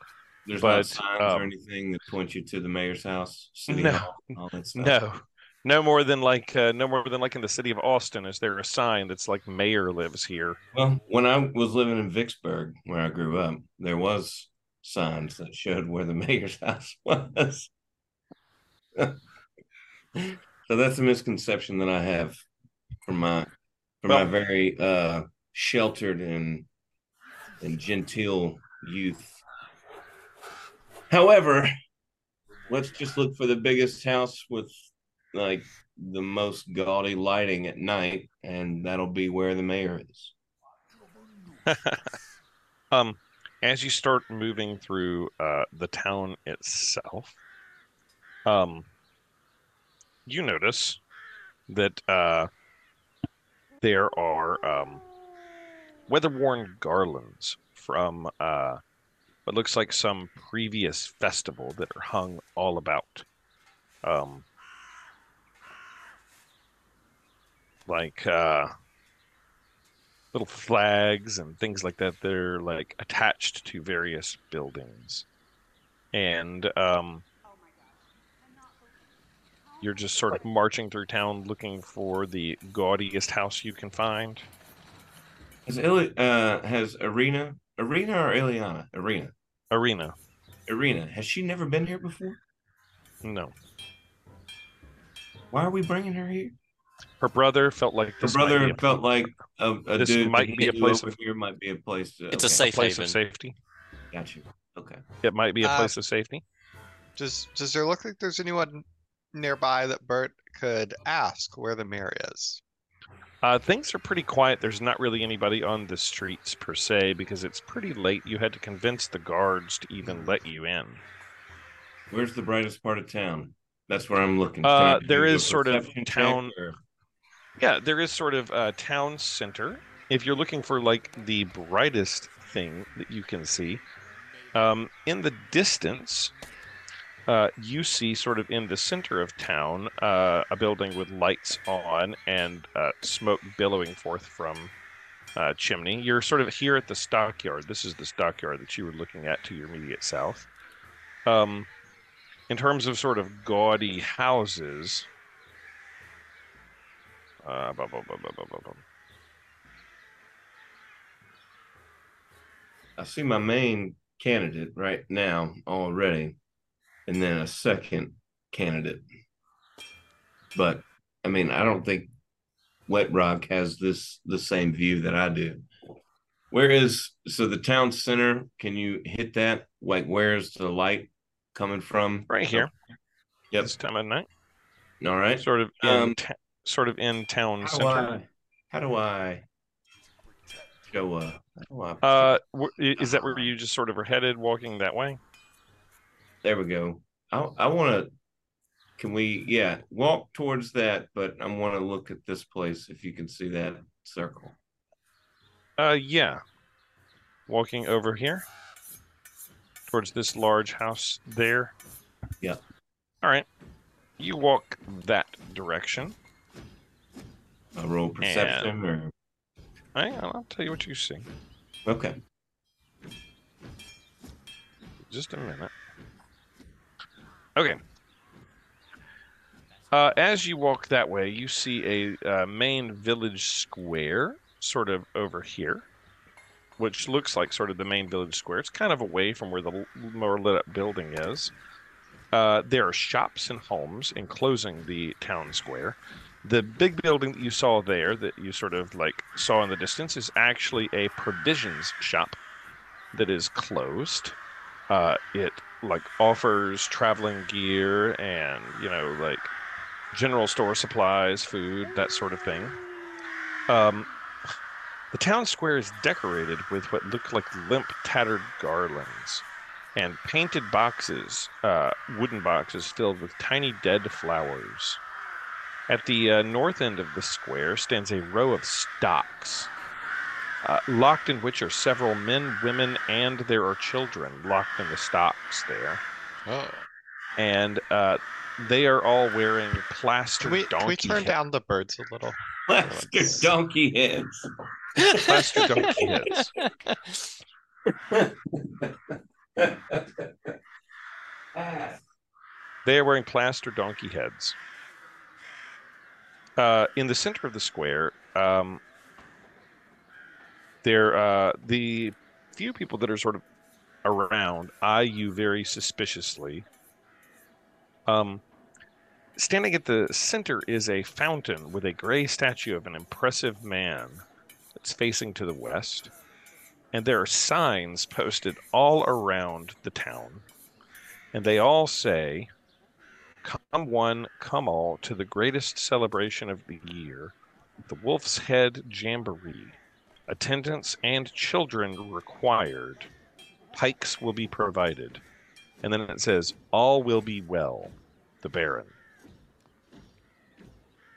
There's But, not signs um, or anything that point you to the mayor's house, city No. hall, all that stuff. No, no more than like uh, no more than like in the city of Austin. Is there a sign that's like mayor lives here? Well, when I was living in Vicksburg, where I grew up, there was signs that showed where the mayor's house was. so that's a misconception that I have from my from my very uh sheltered and and genteel youth. However, let's just look for the biggest house with like the most gaudy lighting at night, and that'll be where the mayor is. Um, as you start moving through uh, the town itself, um, you notice that uh, there are um, weather-worn garlands from uh, what looks like some previous festival that are hung all about. Um, like uh, little flags and things like that. They're like attached to various buildings, and um, you're just sort of marching through town looking for the gaudiest house you can find. Has Ili- uh has Arena Arena or Ileana Arena Arena, Arena has she never been here before? no. Why are we bringing her here? Her brother felt like Her this might brother be a- felt like a, a This dude might be a place over of- here might be a place. To, It's a okay, safe place haven. of safety. Got you. Okay. It might be a Uh, place of safety. Does, does there look like there's anyone nearby that Bert could ask where the mayor is? Uh, things are pretty quiet. There's not really anybody on the streets per se because it's pretty late. You had to convince the guards to even let you in. Where's the brightest part of town? That's where I'm looking. Uh, Can I there do a is sort of perception town- or- Yeah, there is sort of a town center. If you're looking for like the brightest thing that you can see, um, in the distance, uh, you see sort of in the center of town uh, a building with lights on and uh, smoke billowing forth from uh, chimney. You're sort of here at the stockyard. This is the stockyard that you were looking at to your immediate south. Um, in terms of sort of gaudy houses, uh, blah, blah, blah, blah, blah, blah, blah. I see my main candidate right now already, and then a second candidate. But I mean, I don't think Wet Rock has this the same view that I do. Where is so the town center? Can you hit that? Like, where's the light coming from? right here. Yep. This time of night, All right. sort of in Um, ta- sort of in town How do center. I? How do I go? How do I? Uh, is that where you just sort of are headed, walking that way? There we go. I I want to. Can we? Yeah, walk towards that, but I want to look at this place. If you can see that circle. Uh, yeah. Walking over here towards this large house there. Yeah. All right. You walk that direction. A roll perception or Hang on, I'll tell you what you see. okay. Just a minute. Okay. Uh, as you walk that way, you see a uh, main village square, sort of over here, which looks like sort of the main village square. It's kind of away from where the l- more lit up building is. Uh, there are shops and homes enclosing the town square. The big building that you saw there, that you sort of like saw in the distance, is actually a provisions shop that is closed. Uh, it like offers traveling gear and you know like general store supplies, food, that sort of thing. Um, the town square is decorated with what look like limp, tattered garlands and painted boxes, uh, wooden boxes filled with tiny dead flowers. At the uh, north end of the square stands a row of stocks, uh, locked in which are several men, women, and there are children locked in the stocks there. Oh. And uh, they are all wearing plaster Can we donkey can we turn head- down the birds a little? Plaster donkey heads. plaster donkey heads. They are wearing plaster donkey heads. Uh, in the center of the square, um, there uh, the few people that are sort of around eye you very suspiciously. Um, standing at the center is a fountain with a gray statue of an impressive man that's facing to the west, and there are signs posted all around the town, and they all say. Come one, come all to the greatest celebration of the year, the Wolf's Head Jamboree. Attendance and children required. Pikes will be provided. And then it says, All will be well. The Baron.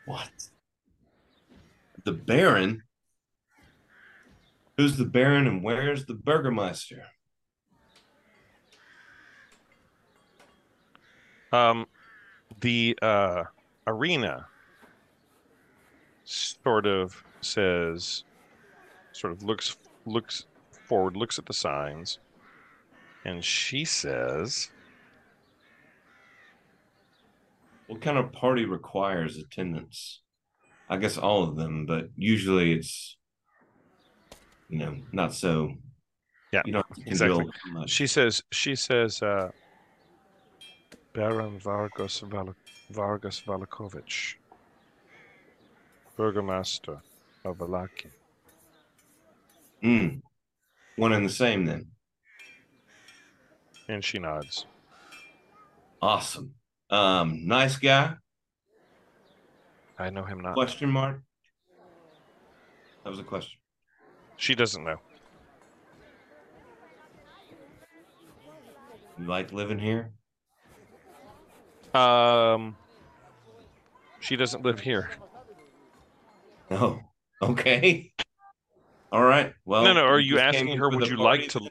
What? The Baron? Who's the Baron and where's the Burgermeister? Um, the uh, Ireena sort of says, sort of looks looks forward, looks at the signs, and she says, What kind of party requires attendance? I guess all of them, but usually it's, you know, not so. Yeah, You don't exactly. cajole too much. She says, she says, uh, Baron Vargas Val- Vargas Vallakovich, Burgomaster of Vallaki. Mm. One and the same then. And she nods. Awesome. Um, nice guy? I know him not. Question mark. That was a question. She doesn't know. You like living here? Um, she doesn't live here. Oh, okay. All right. Well, no, no. Are you asking her? Would you like to?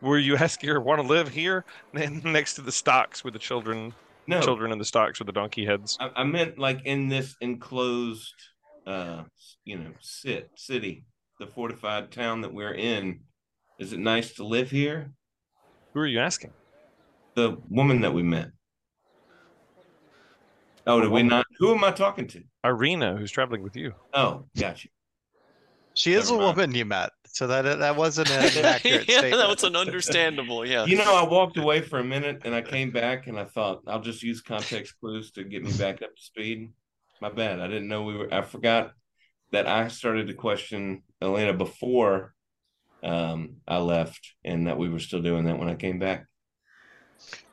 Were you asking her want to live here, Then next to the stocks with the children, No, children in the stocks with the donkey heads? I, I meant like in this enclosed, uh, you know, sit city, the fortified town that we're in. Is it nice to live here? Who are you asking? The woman that we met. Oh, did we not? Who am I talking to? Ireena, who's traveling with you. Oh, got you. She is a mind. woman you met, so that that wasn't an accurate yeah, statement. that was an understandable. Yeah. You know, I walked away for a minute and I came back and I thought I'll just use context clues to get me back up to speed. My bad. I didn't know we were. I forgot that I started to question Elena before um, I left, and that we were still doing that when I came back.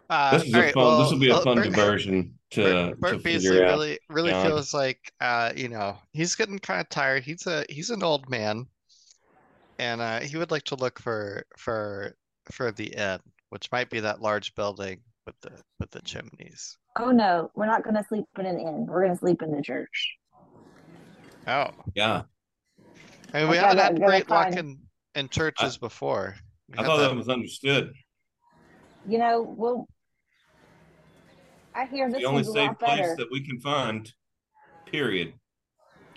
Uh, This is a right, fun. well, this will be a fun Bert- diversion to Bert, to Bert Beasley out. really really John. feels like uh you know he's getting kind of tired. He's a he's an old man, and uh he would like to look for for for the inn, which might be that large building with the with the chimneys. Oh no, we're not going to sleep in an inn. We're going to sleep in the church. Oh, Yeah, I mean we I haven't had great luck in in churches before. We I thought that- that was understood. You know, well, I hear this the only one's a safe lot place better. that we can find. Period.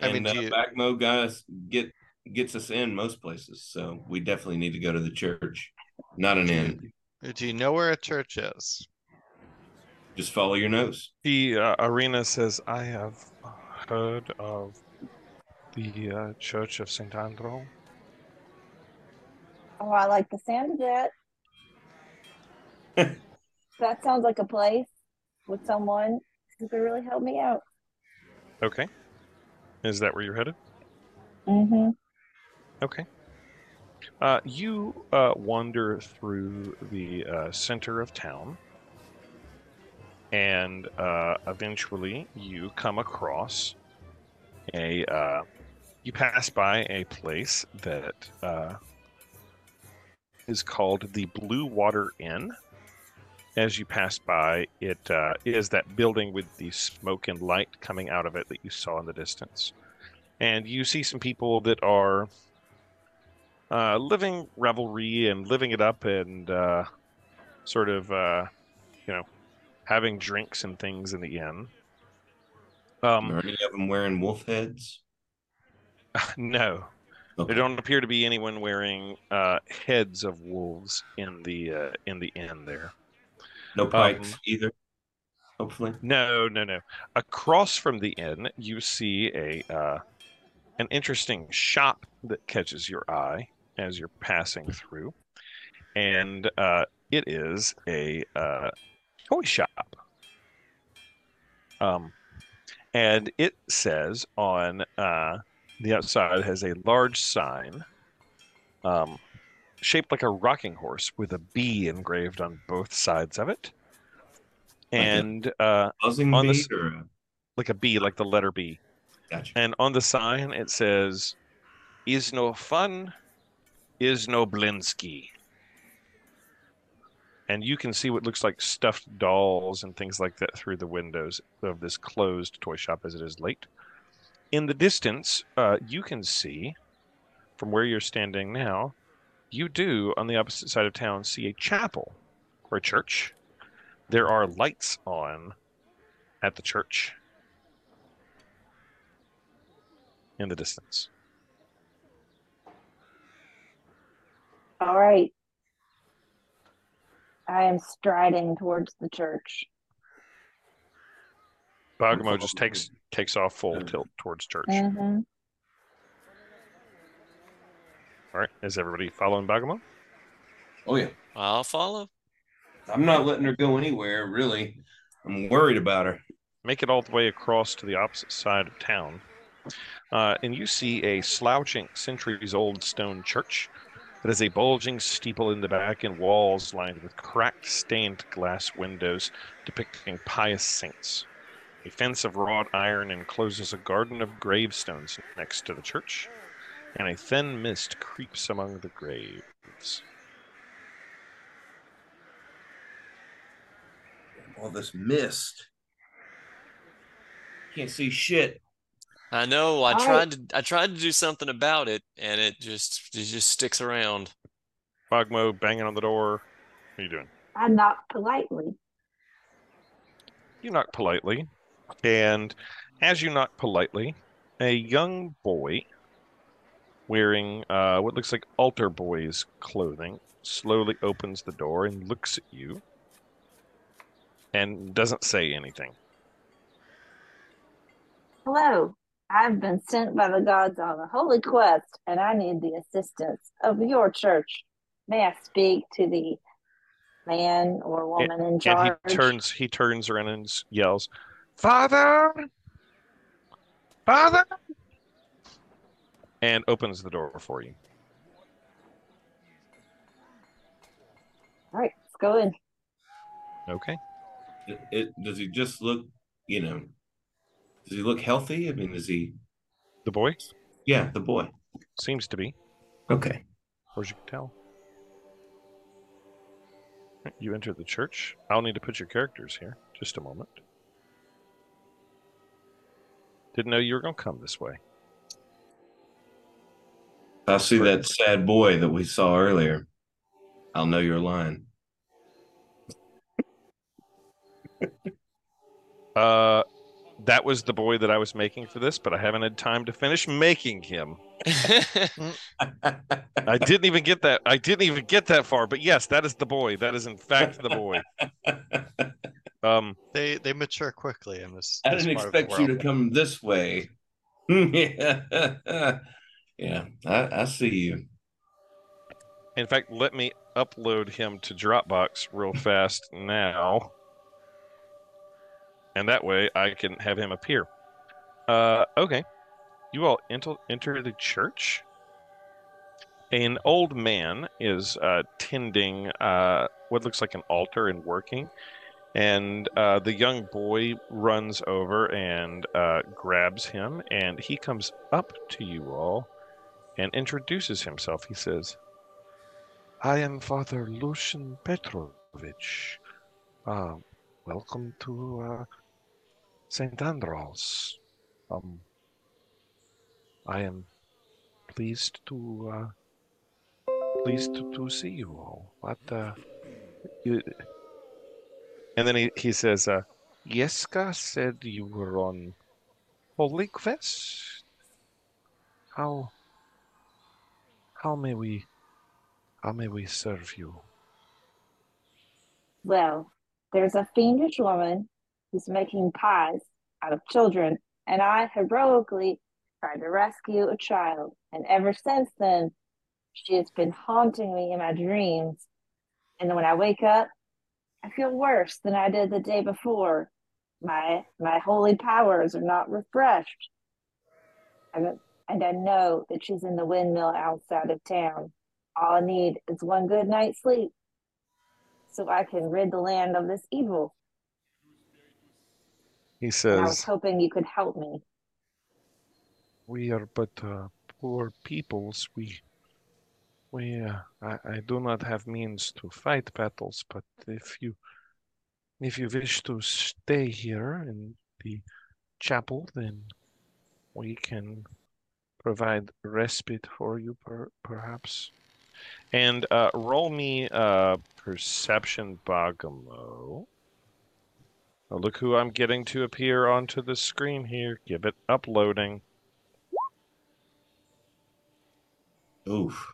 I and mean, uh, do you- Bagmo guys get gets us in most places, so we definitely need to go to the church, not an inn. Do you know where a church is? Just follow your nose. The uh, Ireena says, I have heard of the uh, Church of St. Andrew. Oh, I like the sound of that. that sounds like a place with someone who could really help me out. Okay. Is that where you're headed? Mm-hmm. Okay. Uh, you uh, wander through the uh, center of town, and uh, eventually you come across a. Uh, you pass by a place that uh, is called the Blue Water Inn. As you pass by, it uh, is that building with the smoke and light coming out of it that you saw in the distance and you see some people that are uh, living revelry and living it up and uh, sort of uh, you know having drinks and things in the inn um, Are any of them wearing wolf heads? no Okay. there don't appear to be anyone wearing uh, heads of wolves in the uh, in the inn there No pikes Um, either. Hopefully. No, no, no. Across from the inn, you see a uh, an interesting shop that catches your eye as you're passing through, and uh, it is a uh, toy shop. Um, and it says on uh, the outside has a large sign, um, shaped like a rocking horse with a bee engraved on both sides of it, and uh, Buzzing on the or like a B, like the letter B. Gotcha. And on the sign it says, "Is no fun, is no Blinsky." And you can see what looks like stuffed dolls and things like that through the windows of this closed toy shop as it is late. In the distance, uh, you can see from where you're standing now, you do on the opposite side of town see a chapel or a church. There are lights on at the church in the distance. All right. I am striding towards the church. Bagamo just takes takes off full tilt towards church. Mm-hmm. All right, is everybody following Bagamo? Oh yeah. I'll follow. I'm not letting her go anywhere, really. I'm worried about her. Make it all the way across to the opposite side of town, uh, and you see a slouching, centuries-old stone church that has a bulging steeple in the back and walls lined with cracked, stained glass windows depicting pious saints. A fence of wrought iron encloses a garden of gravestones next to the church, and a thin mist creeps among the graves. All this mist. Can't see shit. I know. I All right. tried to. I tried to do something about it, and it just it just sticks around. Bagmo banging on the door. What are you doing? I knock politely. You knock politely, and as you knock politely, a young boy wearing uh, what looks like altar boy's clothing slowly opens the door and looks at you and doesn't say anything. Hello. I've been sent by the gods on a holy quest, and I need the assistance of your church. May I speak to the man or woman in charge? And he turns he turns around and yells, "Father! Father!" And opens the door for you. All right, let's go in. Okay. It, it does he just look, you know, does he look healthy? I mean, is he The boy yeah, the boy. seems to be. Okay. Where's you can tell? You enter the church. I'll need to put your characters here. Just a moment. Didn't know you were going to come this way. I'll see that sad boy that we saw earlier. I'll know you're lying. Uh, that was the boy that I was making for this, but I haven't had time to finish making him. I didn't even get that. I didn't even get that far. But yes, that is the boy. That is in fact the boy. Um, They they mature quickly in this. I didn't part of the expect you to come this way. yeah, yeah, I, I see you. in fact, let me upload him to Dropbox real fast now, and that way I can have him appear. Uh, okay, you all enter enter the church. An old man is uh, tending uh, what looks like an altar and working, and uh, the young boy runs over and uh, grabs him, and he comes up to you all and introduces himself. He says, I am Father Lucian Petrovich. Uh, welcome to uh, St. Andral's. Um, I am pleased to uh, pleased to, to see you all. What uh, you... And then he, he says, uh, Yeska said you were on Holy Quest. How how may we how may we serve you? Well, there's a fiendish woman who's making pies out of children, and I heroically tried to rescue a child. And ever since then, she has been haunting me in my dreams. And when I wake up, I feel worse than I did the day before. My my holy powers are not refreshed. And, and I know that she's in the windmill outside of town. All I need is one good night's sleep so I can rid the land of this evil. He And I was hoping you could help me. We are but uh, poor peoples. We we uh, I, I do not have means to fight battles, but if you if you wish to stay here in the chapel, then we can provide respite for you, per, perhaps. And uh, roll me uh, perception, Bagamo. Oh, look who I'm getting to appear onto the screen here. Give it uploading. Oof.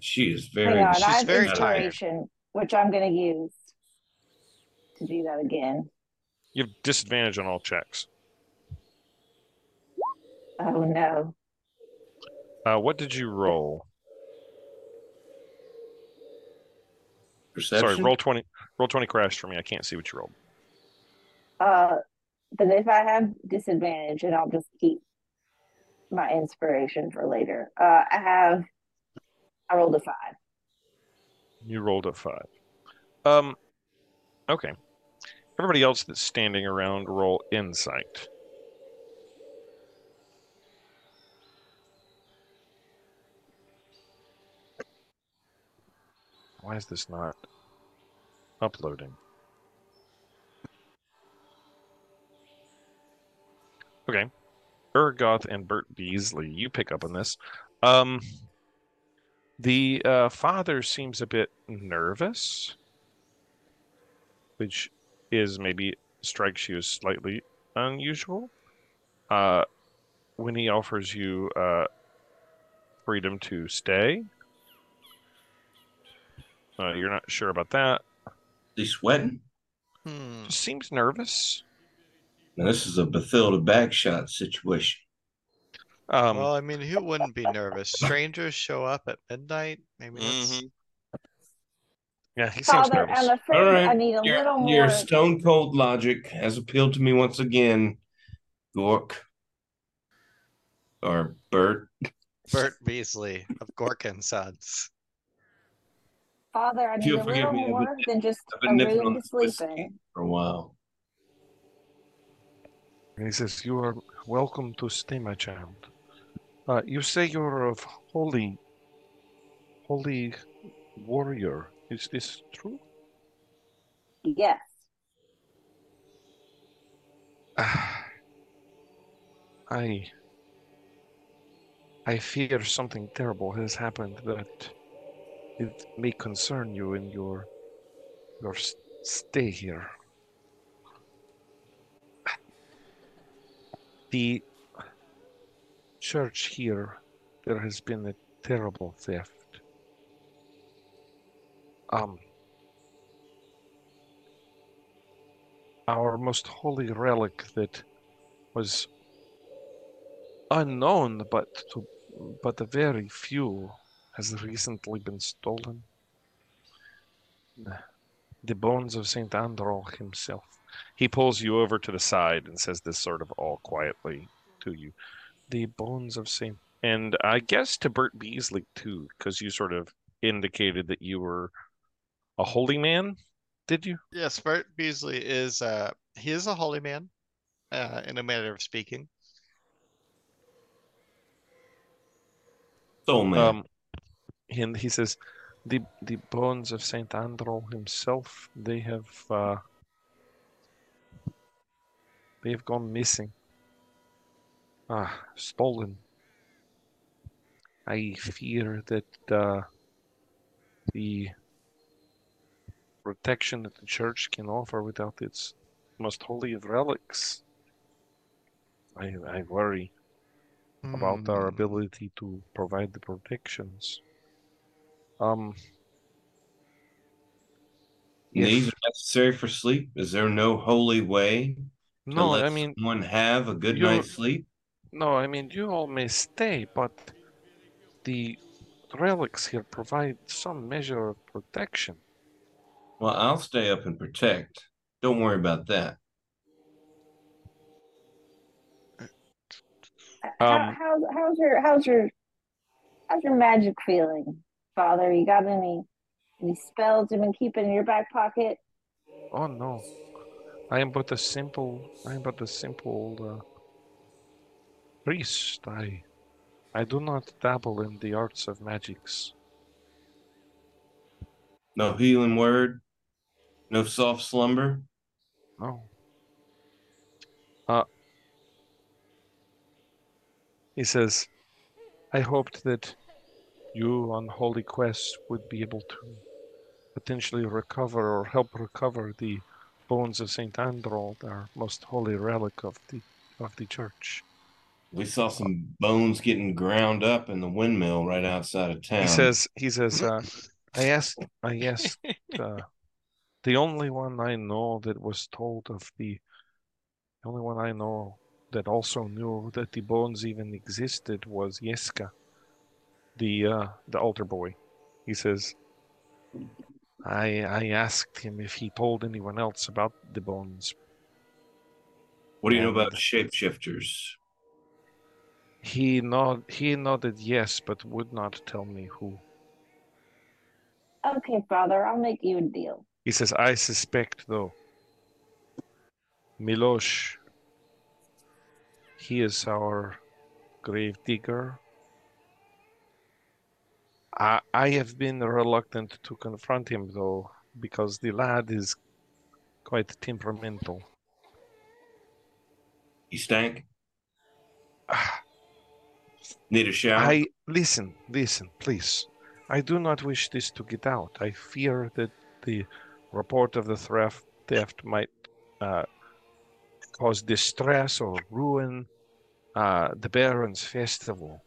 She is Hang very. on, she's I have very tired. inspiration, which I'm going to use to do that again. You have disadvantage on all checks. Oh no. Uh, what did you roll? Perception? Sorry, roll twenty. Roll twenty crashed for me. I can't see what you rolled. Uh, but if I have disadvantage, and I'll just keep my inspiration for later. Uh, I have. I rolled a five. You rolled a five. Um, okay. Everybody else that's standing around, roll insight. Why is this not uploading? Okay. Urgoth and Bert Beasley, you pick up on this. Um, the uh, father seems a bit nervous, which is maybe strikes you as slightly unusual. Uh, when he offers you uh, freedom to stay, uh, you're not sure about that. he sweating? Hmm. Just seems nervous. Now, this is a Bathilda Bagshot situation. Um, well, I mean, who wouldn't be nervous? Strangers show up at midnight. Maybe that's Mhm. yeah, he seems Father, nervous. I'm All right, I need a your, little your stone cold logic has appealed to me once again, Gork. Or Bert. Bert Beasley of Gorkin Sons. Father, I need a forgive little me, more been- than just a been nipping room to sleep in. for a while. And he says, You are welcome to stay, my child. Uh, you say you're of holy, holy warrior. Is this true? Yes. I. I fear something terrible has happened that it may concern you in your your stay here. The church here, there has been a terrible theft. Um, our most holy relic that was unknown, but to but a very few has recently been stolen. The bones of Saint Andral himself. He pulls you over to the side and says this sort of all quietly to you. The bones of Saint and I guess to Bert Beasley too, because you sort of indicated that you were a holy man, did you? Yes, Bert Beasley is uh he is a holy man, uh, in a manner of speaking. Soul man. Um, and he says, the the bones of Saint Andral himself, they have uh, they have gone missing. Ah, stolen. I fear that uh, the protection that the church can offer without its most holy of relics. I I worry about our Hmm. ability to provide the protections. Um, These if- are necessary for sleep. Is there no holy way to no, let I mean, someone have a good you- night's sleep? no, I mean, you all may stay, but the relics here provide some measure of protection. Well, I'll stay up and protect. Don't worry about that. How, Um, how's how's your how's your how's your magic feeling, Father? You got any any spells you've been keeping in your back pocket? Oh no, I am but a simple, I am but a simple uh, priest. I, I do not dabble in the arts of magics. No healing word. No soft slumber. No. Uh, he says, I hoped that you on Holy Quest would be able to potentially recover or help recover the bones of Saint Andral, our most holy relic of the of the church. We saw some bones getting ground up in the windmill right outside of town. He says, he says, uh, I asked, I asked, uh, the only one I know that was told of the, the only one I know that also knew that the bones even existed was Yeska, the uh, the altar boy. He says, I I asked him if he told anyone else about the bones. What do you know about shapeshifters? He nod he nodded yes, but would not tell me who. Okay, Father, I'll make you a deal. He says, I suspect though. Milosh, he is our grave digger. I, I have been reluctant to confront him though, because the lad is quite temperamental. You stank? Need a shower? I listen, listen, please. I do not wish this to get out. I fear that the report of the theft theft might uh, cause distress or ruin uh, the Baron's festival.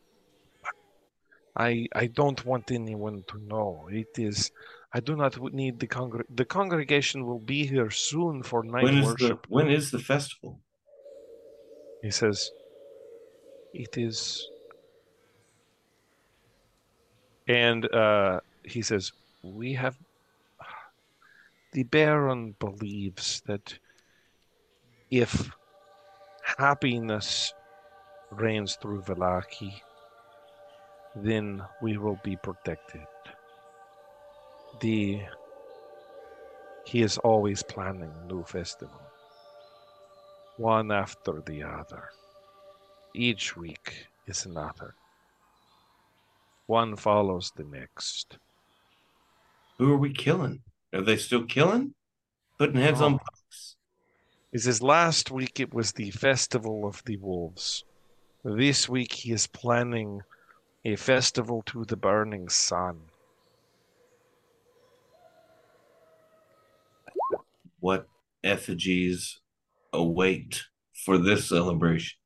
I I don't want anyone to know. It is. I do not need the congr- the congregation will be here soon for night when is worship. the when is the festival? He says, "It is," and uh, he says, "We have." The Baron believes that if happiness reigns through Vallaki, then we will be protected. The he is always planning new festival one after the other. Each week is another. One follows the next. Who are we killing? Are they still killing? Putting heads on um, No. pikes? He says last week it was the festival of the wolves. This week he is planning a festival to the burning sun. What effigies await for this celebration?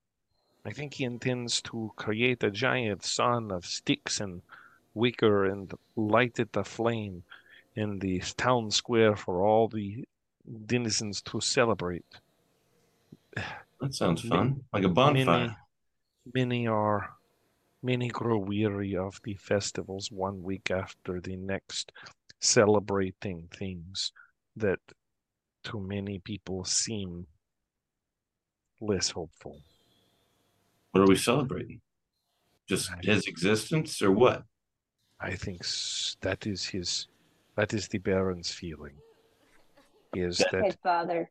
I think he intends to create a giant sun of sticks and wicker and light it aflame in the town square for all the denizens to celebrate. That sounds fun. Like a bonfire. Many, many are many grow weary of the festivals one week after the next, celebrating things that to many people seem less hopeful. What are we celebrating? Just his existence or what? I think that is his, that is the Baron's feeling. Is Okay, that Father.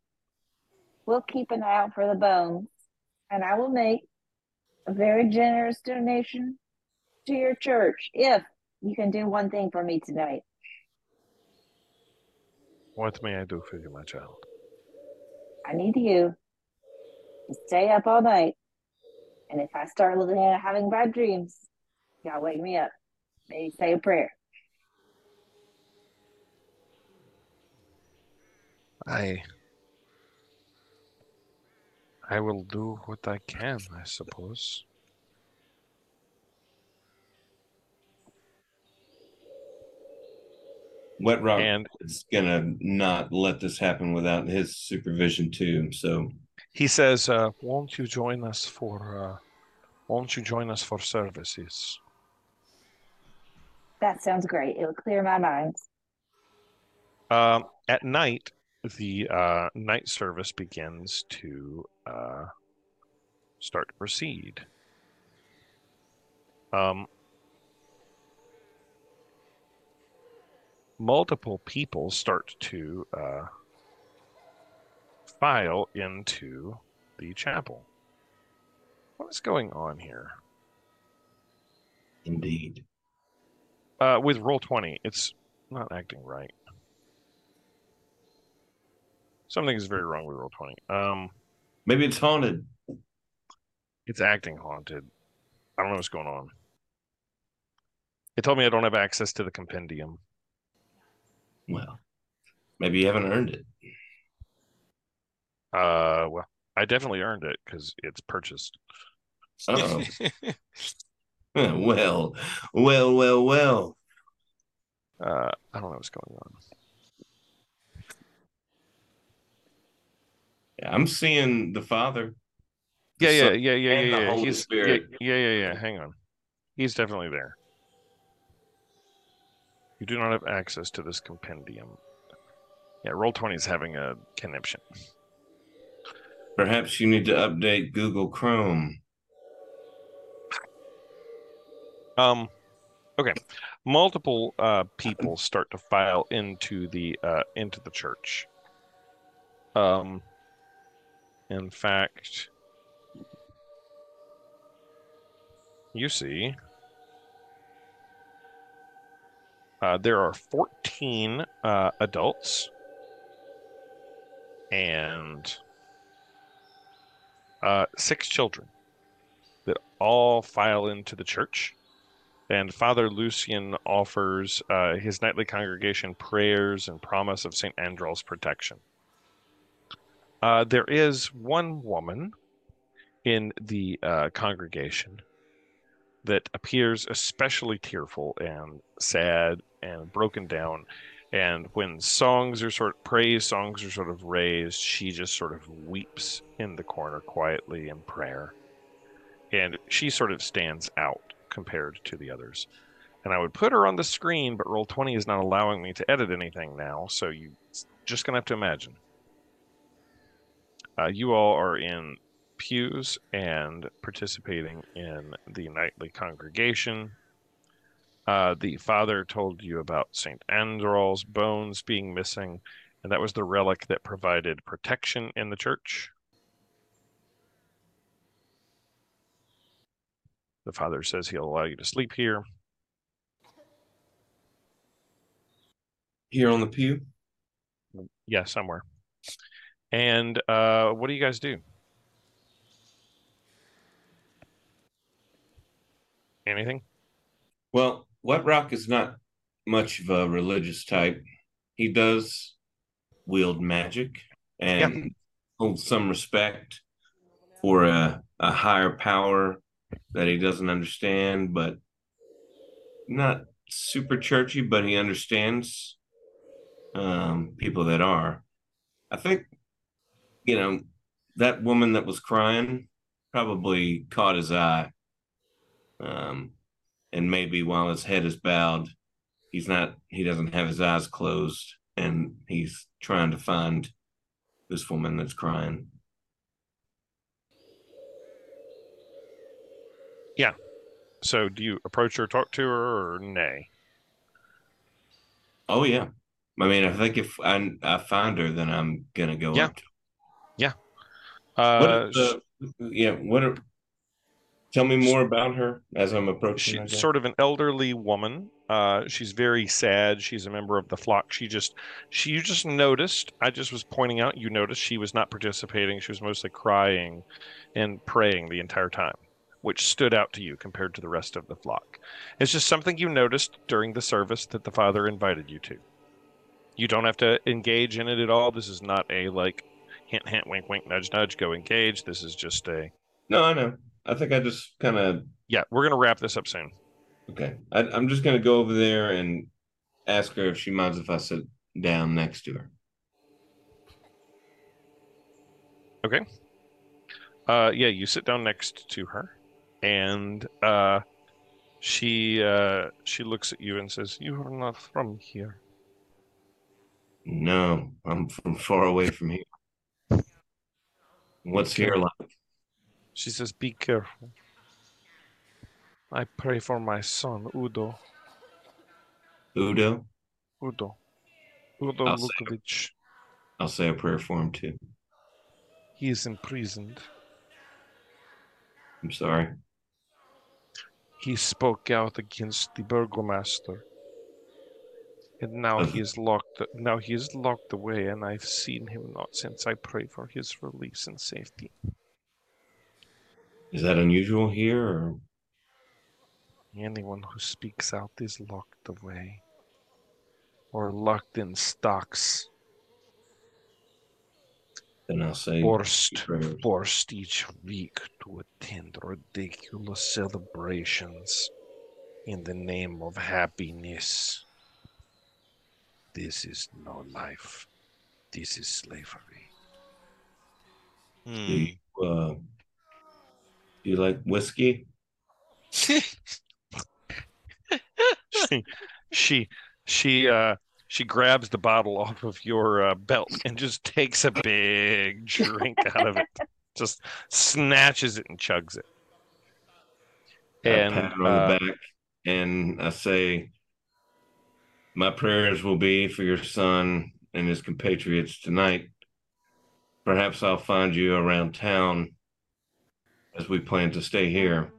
We'll keep an eye out for the bones, and I will make a very generous donation to your church if you can do one thing for me tonight. what may I do for you, my child? I need you to stay up all night. And if I start looking at having bad dreams, y'all wake me up. Maybe say a prayer. I I will do what I can, I suppose. Wet Rock And is gonna not let this happen without his supervision too. So he says, uh, "Won't you join us for? Uh, won't you join us for services?" That sounds great. It'll clear my mind. Um, at night, the uh, night service begins to uh, start to proceed. Um, multiple people start to uh, file into the chapel. What is going on here? indeed. Uh, with roll twenty, it's not acting right. Something is very wrong with roll twenty. Um, Maybe it's haunted. it's acting haunted. I don't know what's going on. It told me I don't have access to the compendium. Well, maybe you haven't earned it. Uh, well, I definitely earned it because it's purchased. Uh-oh. well, well, well, well. Uh, I don't know what's going on. Yeah, I'm seeing the father. Yeah, yeah, Son yeah, yeah, yeah, yeah. He's yeah, yeah, yeah, yeah. Hang on, he's definitely there. You do not have access to this compendium. Yeah, roll twenty is having a conniption. Perhaps you need to update Google Chrome. Um, okay. Multiple uh, people start to file into the uh, into the church. Um, in fact, you see, uh, there are fourteen uh, adults and uh, six children that all file into the church and Father Lucian offers uh, his nightly congregation prayers and promise of St. Andral's protection. Uh, there is one woman in the uh, congregation that appears especially tearful and sad and broken down. And when songs are sort of praise songs are sort of raised, she just sort of weeps in the corner quietly in prayer. And she sort of stands out compared to the others. And I would put her on the screen, but Roll20 is not allowing me to edit anything now, so you just gonna have to imagine. Uh, you all are in pews and participating in the nightly congregation. Uh, the father told you about St. Andral's bones being missing, and that was the relic that provided protection in the church. The father says he'll allow you to sleep here. Here on the pew. Yeah, somewhere. And uh, what do you guys do? Anything? Well, Wet Rock is not much of a religious type. He does wield magic and holds some respect for a, a higher power that he doesn't understand, but not super churchy, but he understands um, people that are. I think, you know, that woman that was crying probably caught his eye. Um, and maybe while his head is bowed, he's not, he doesn't have his eyes closed and he's trying to find this woman that's crying. Yeah. So do you approach her, talk to her, or nay? Oh yeah. I mean, I think if I I find her, then I'm gonna go Yeah. up. To Uh, the, yeah. What are? Tell me more about her as I'm approaching. She's sort of an elderly woman. Uh, she's very sad. She's a member of the flock. She just, she you just noticed. I just was pointing out. You noticed she was not participating. She was mostly crying and praying the entire time, which stood out to you compared to the rest of the flock. It's just something you noticed during the service that the father invited you to. You don't have to engage in it at all. This is not a like hint, hint, wink, wink, nudge, nudge, go engage. This is just a No, I know. I think I just kind of yeah. We're gonna wrap this up soon. okay. I, I'm just gonna go over there and ask her if she minds if I sit down next to her. Okay. Uh, yeah, you sit down next to her, and uh, she uh, she looks at you and says, "You are not from here." No, I'm from far away from here. What's here like? She says, "Be careful. I pray for my son, Udo. Udo? Udo. Udo I'll say Lukovic. I'll say a prayer for him too. He is imprisoned. I'm sorry. He spoke out against the burgomaster, and now uh-huh. he is locked. Now he is locked away, and I've seen him not since. I pray for his release and safety." Is that unusual here or Anyone who speaks out is locked away or locked in stocks, then I'll say forced, forced each week to attend ridiculous celebrations in the name of happiness. This is no life. This is slavery. Do Hmm. you, uh, you like whiskey? she she she uh she grabs the bottle off of your uh, belt and just takes a big drink out of it just snatches it and chugs it I pat her on uh, the back and I say, My prayers will be for your son and his compatriots tonight. Perhaps I'll find you around town as we plan to stay here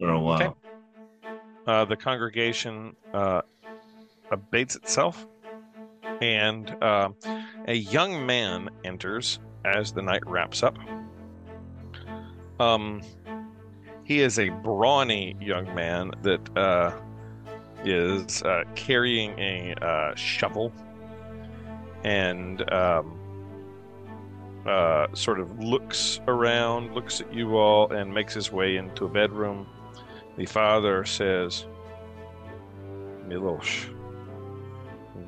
for a while. Okay. uh, the congregation uh, abates itself and uh, a young man enters as the night wraps up um, he is a brawny young man that uh, is uh, carrying a uh, shovel and um, uh, sort of looks around, looks at you all, and makes his way into a bedroom. The father says, Milosh,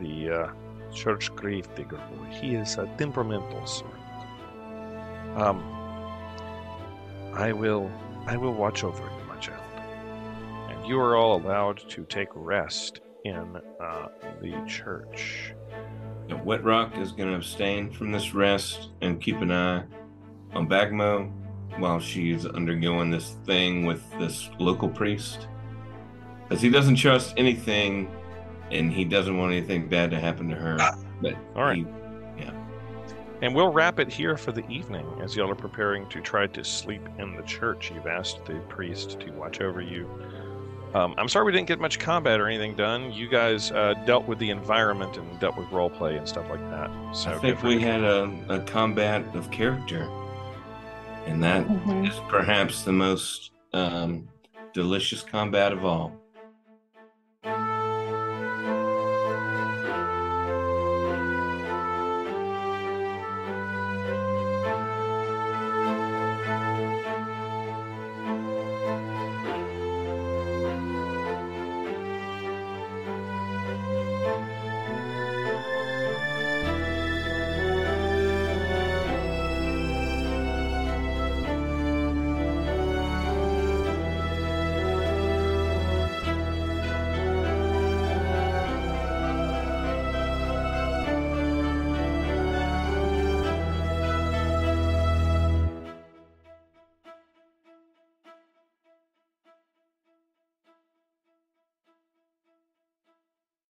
the uh, church grave digger boy, he is a temperamental sort. Um, I will, I will watch over you, you are all allowed to take rest in uh, the church. Now, Wet Rock is going to abstain from this rest and keep an eye on Bagmo while she's undergoing this thing with this local priest. Because he doesn't trust anything and he doesn't want anything bad to happen to her. But All right. he- And we'll wrap it here for the evening as y'all are preparing to try to sleep in the church. You've asked the priest to watch over you. Um, I'm sorry we didn't get much combat or anything done. You guys uh, dealt with the environment and dealt with role play and stuff like that. So I think different. we had a, a combat of character. And that is Mhm. perhaps the most um, delicious combat of all.